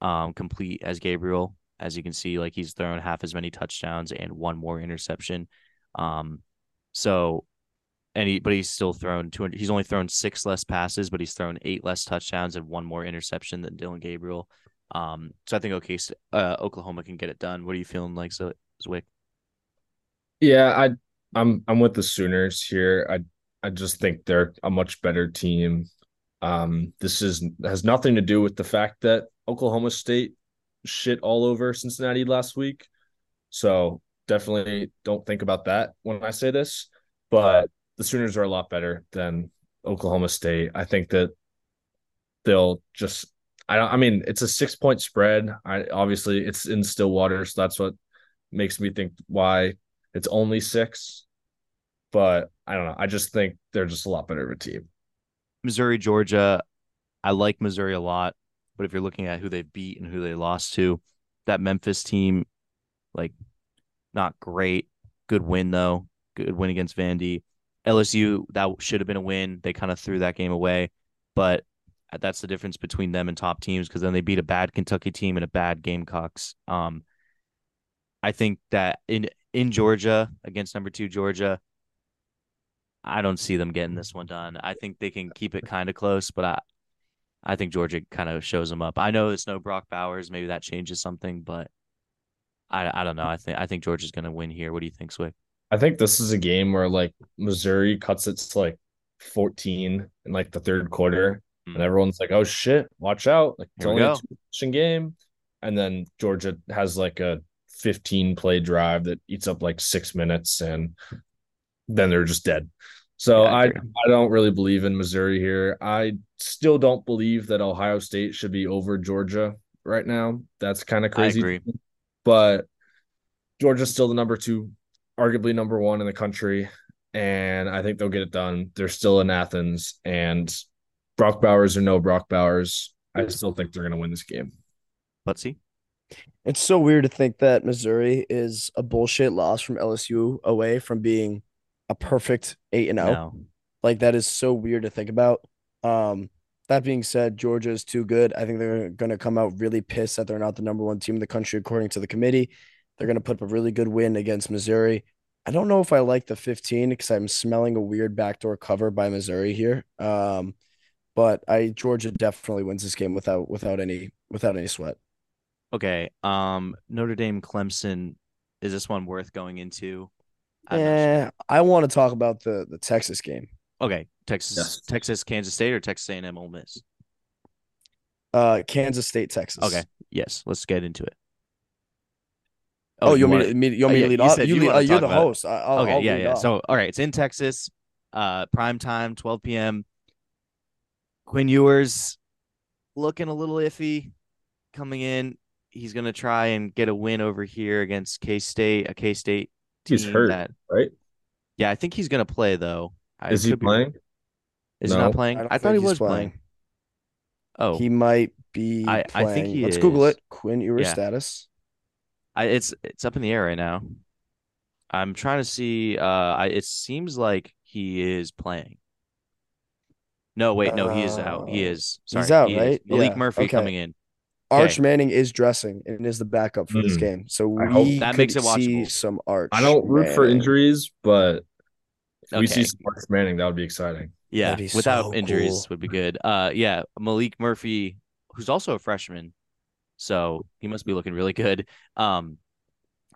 um complete as Gabriel. As you can see, like he's thrown half as many touchdowns and one more interception. Um, so, and he, but he's still thrown 200. He's only thrown six less passes, but he's thrown eight less touchdowns and one more interception than Dillon Gabriel. Um, so I think okay, uh, Oklahoma can get it done. What are you feeling like, Zwick? Yeah, I I'm I'm with the Sooners here. I I just think they're a much better team. Um, this is has nothing to do with the fact that Oklahoma State shit all over Cincinnati last week. So definitely don't think about that when I say this. But the Sooners are a lot better than Oklahoma State. I think that they'll just I don't I mean it's a six point spread. I obviously it's in Stillwater, so that's what makes me think why it's only six. But I don't know. I just think they're just a lot better of a team. Missouri, Georgia. I like Missouri a lot, but if you're looking at who they beat and who they lost to, that Memphis team, like, not great. Good win though. Good win against Vandy. LSU that should have been a win. They kind of threw that game away, but that's the difference between them and top teams because then they beat a bad Kentucky team and a bad Gamecocks. Um, I think that in in Georgia against number two Georgia, I don't see them getting this one done. I think they can keep it kind of close, but I I think Georgia kind of shows them up. I know it's no Brock Bowers, maybe that changes something, but I I don't know. I think I think Georgia's going to win here. What do you think, Zwick? I think this is a game where like Missouri cuts it to like 14 in like the third quarter, mm. and everyone's like, "Oh shit, watch out!" Like it's only a two game, and then Georgia has like a 15 play drive that eats up like six minutes, and then they're just dead. So yeah, I, I, I don't really believe in Missouri here. I still don't believe that Ohio State should be over Georgia right now. That's kind of crazy. But Georgia's still the number two, arguably number one in the country. And I think they'll get it done. They're still in Athens. And Brock Bowers or no Brock Bowers, I still think they're going to win this game. Let's see. It's so weird to think that Missouri is a bullshit loss from LSU away from being a perfect eight and zero. Oh. Like that is so weird to think about. Um, that being said, Georgia is too good. I think they're going to come out really pissed that they're not the number one team in the country according to the committee. They're going to put up a really good win against Missouri. I don't know if I like the 15 because I'm smelling a weird backdoor cover by Missouri here. Um, but I Georgia definitely wins this game without without any without any sweat. Okay. Um, Notre Dame Clemson is this one worth going into? Yeah, sure. I want to talk about the the Texas game. Okay, Texas, yes. Texas, Kansas State, or Texas A&M, Ole Miss. Uh, Kansas State, Texas. Okay, yes, let's get into it. Oh, oh you, want me to, you want me to oh, lead off? You, you lead, uh, are the host. I'll, okay, I'll yeah, yeah. Off. So, all right, it's in Texas, uh, prime time, 12 p.m. Quinn Ewers looking a little iffy coming in. He's going to try and get a win over here against K State, a K State He's hurt, that, right? Yeah, I think he's going to play though. Is he playing? Be... Is no. he not playing? I, I thought he was playing. playing. Oh, he might be. I, I think he. Let's is. Google it. Quinn Ewers yeah. status. I it's it's up in the air right now. I'm trying to see. Uh, I it seems like he is playing. No, wait, no, he is out. He is. Sorry, he's out, he right? Maalik yeah. Murphy okay. coming in. Arch okay. Manning is dressing and is the backup for mm. this game, so we that makes it see some Arch. I don't root Manning. for injuries, but if okay. we see some Arch Manning, that would be exciting. Yeah, without so injuries cool. would be good. Uh, yeah, Maalik Murphy, who's also a freshman, so he must be looking really good. Um,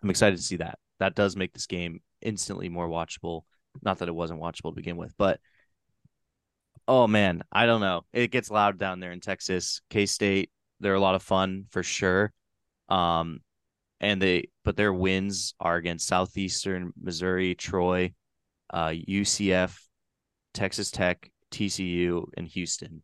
I'm excited to see that. That does make this game instantly more watchable. Not that it wasn't watchable to begin with, but oh man, I don't know. It gets loud down there in Texas. K State they're a lot of fun for sure. Um, and they but their wins are against Southeastern Missouri, Troy, uh, UCF, Texas Tech, TCU, and Houston.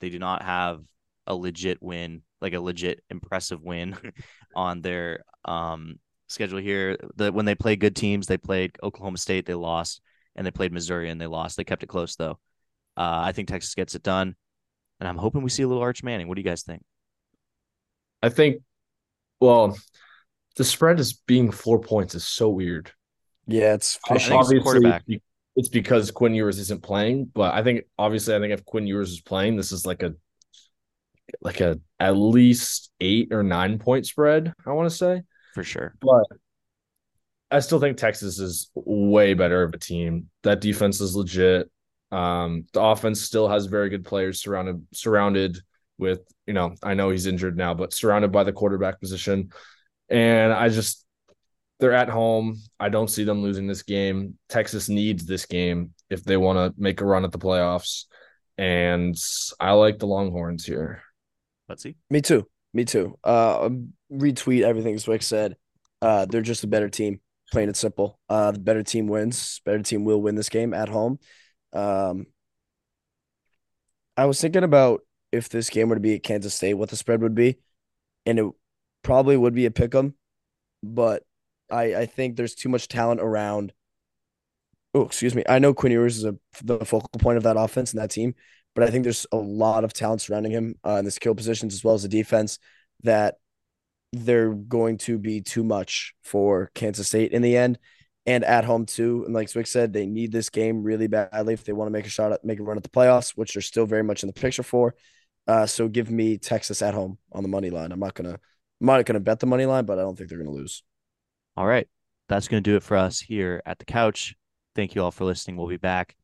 They do not have a legit win, like a legit impressive win [laughs] on their um, schedule here. The when they play good teams, they played Oklahoma State, they lost, and they played Missouri and they lost. They kept it close though. Uh, I think Texas gets it done, and I'm hoping we see a little Arch Manning. What do you guys think? I think, well, the spread is being four points is so weird. Yeah, it's obviously it's because Quinn Ewers isn't playing, but I think obviously I think if Quinn Ewers is playing, this is like a like a at least eight or nine point spread. I want to say for sure, but I still think Texas is way better of a team. That defense is legit. Um, the offense still has very good players surrounded surrounded with, you know, I know he's injured now, but surrounded by the quarterback position. And I just they're at home. I don't see them losing this game. Texas needs this game if they want to make a run at the playoffs. And I like the Longhorns here. Let's see. Me too. Me too. Uh, retweet everything Zwick said. Uh, they're just a better team. Plain and simple. Uh, the better team wins. Better team will win this game at home. Um, I was thinking about if this game were to be at Kansas State, what the spread would be, and it probably would be a pick 'em, but I I think there's too much talent around. Oh, excuse me. I know Quinn Ewers is a, the focal point of that offense and that team, but I think there's a lot of talent surrounding him uh, in the skill positions as well as the defense that they're going to be too much for Kansas State in the end and at home too. And like Zwick said, they need this game really badly if they want to make a shot at make a run at the playoffs, which they're still very much in the picture for. Uh, so give me Texas at home on the money line. I'm not gonna I'm not gonna bet the money line, but I don't think they're gonna lose. All right. That's going to do it for us here at the couch. Thank you all for listening. We'll be back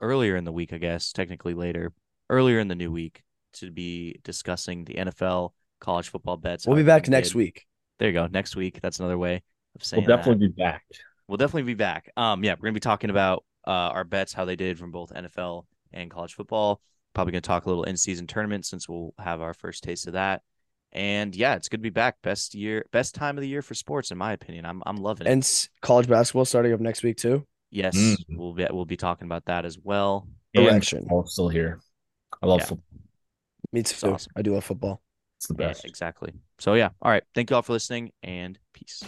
earlier in the week, I guess, technically later, earlier in the new week to be discussing the NFL college football bets. We'll be back everything next did. week. There you go. Next week. That's another way of saying We'll that. definitely be back. We'll definitely be back. Um, yeah, we're gonna be talking about uh our bets, how they did from both NFL and college football. Probably gonna talk a little in season tournament since we'll have our first taste of that. And yeah, it's good to be back. Best year, best time of the year for sports, in my opinion. I'm I'm loving it. And college basketball starting up next week too. yes, Mm. we'll be we'll be talking about that as well. And Correction. football still here. I love Yeah. football. Me too. awesome. I do love football. It's the Yeah, best. exactly. So yeah, all right. Thank you all for listening and peace.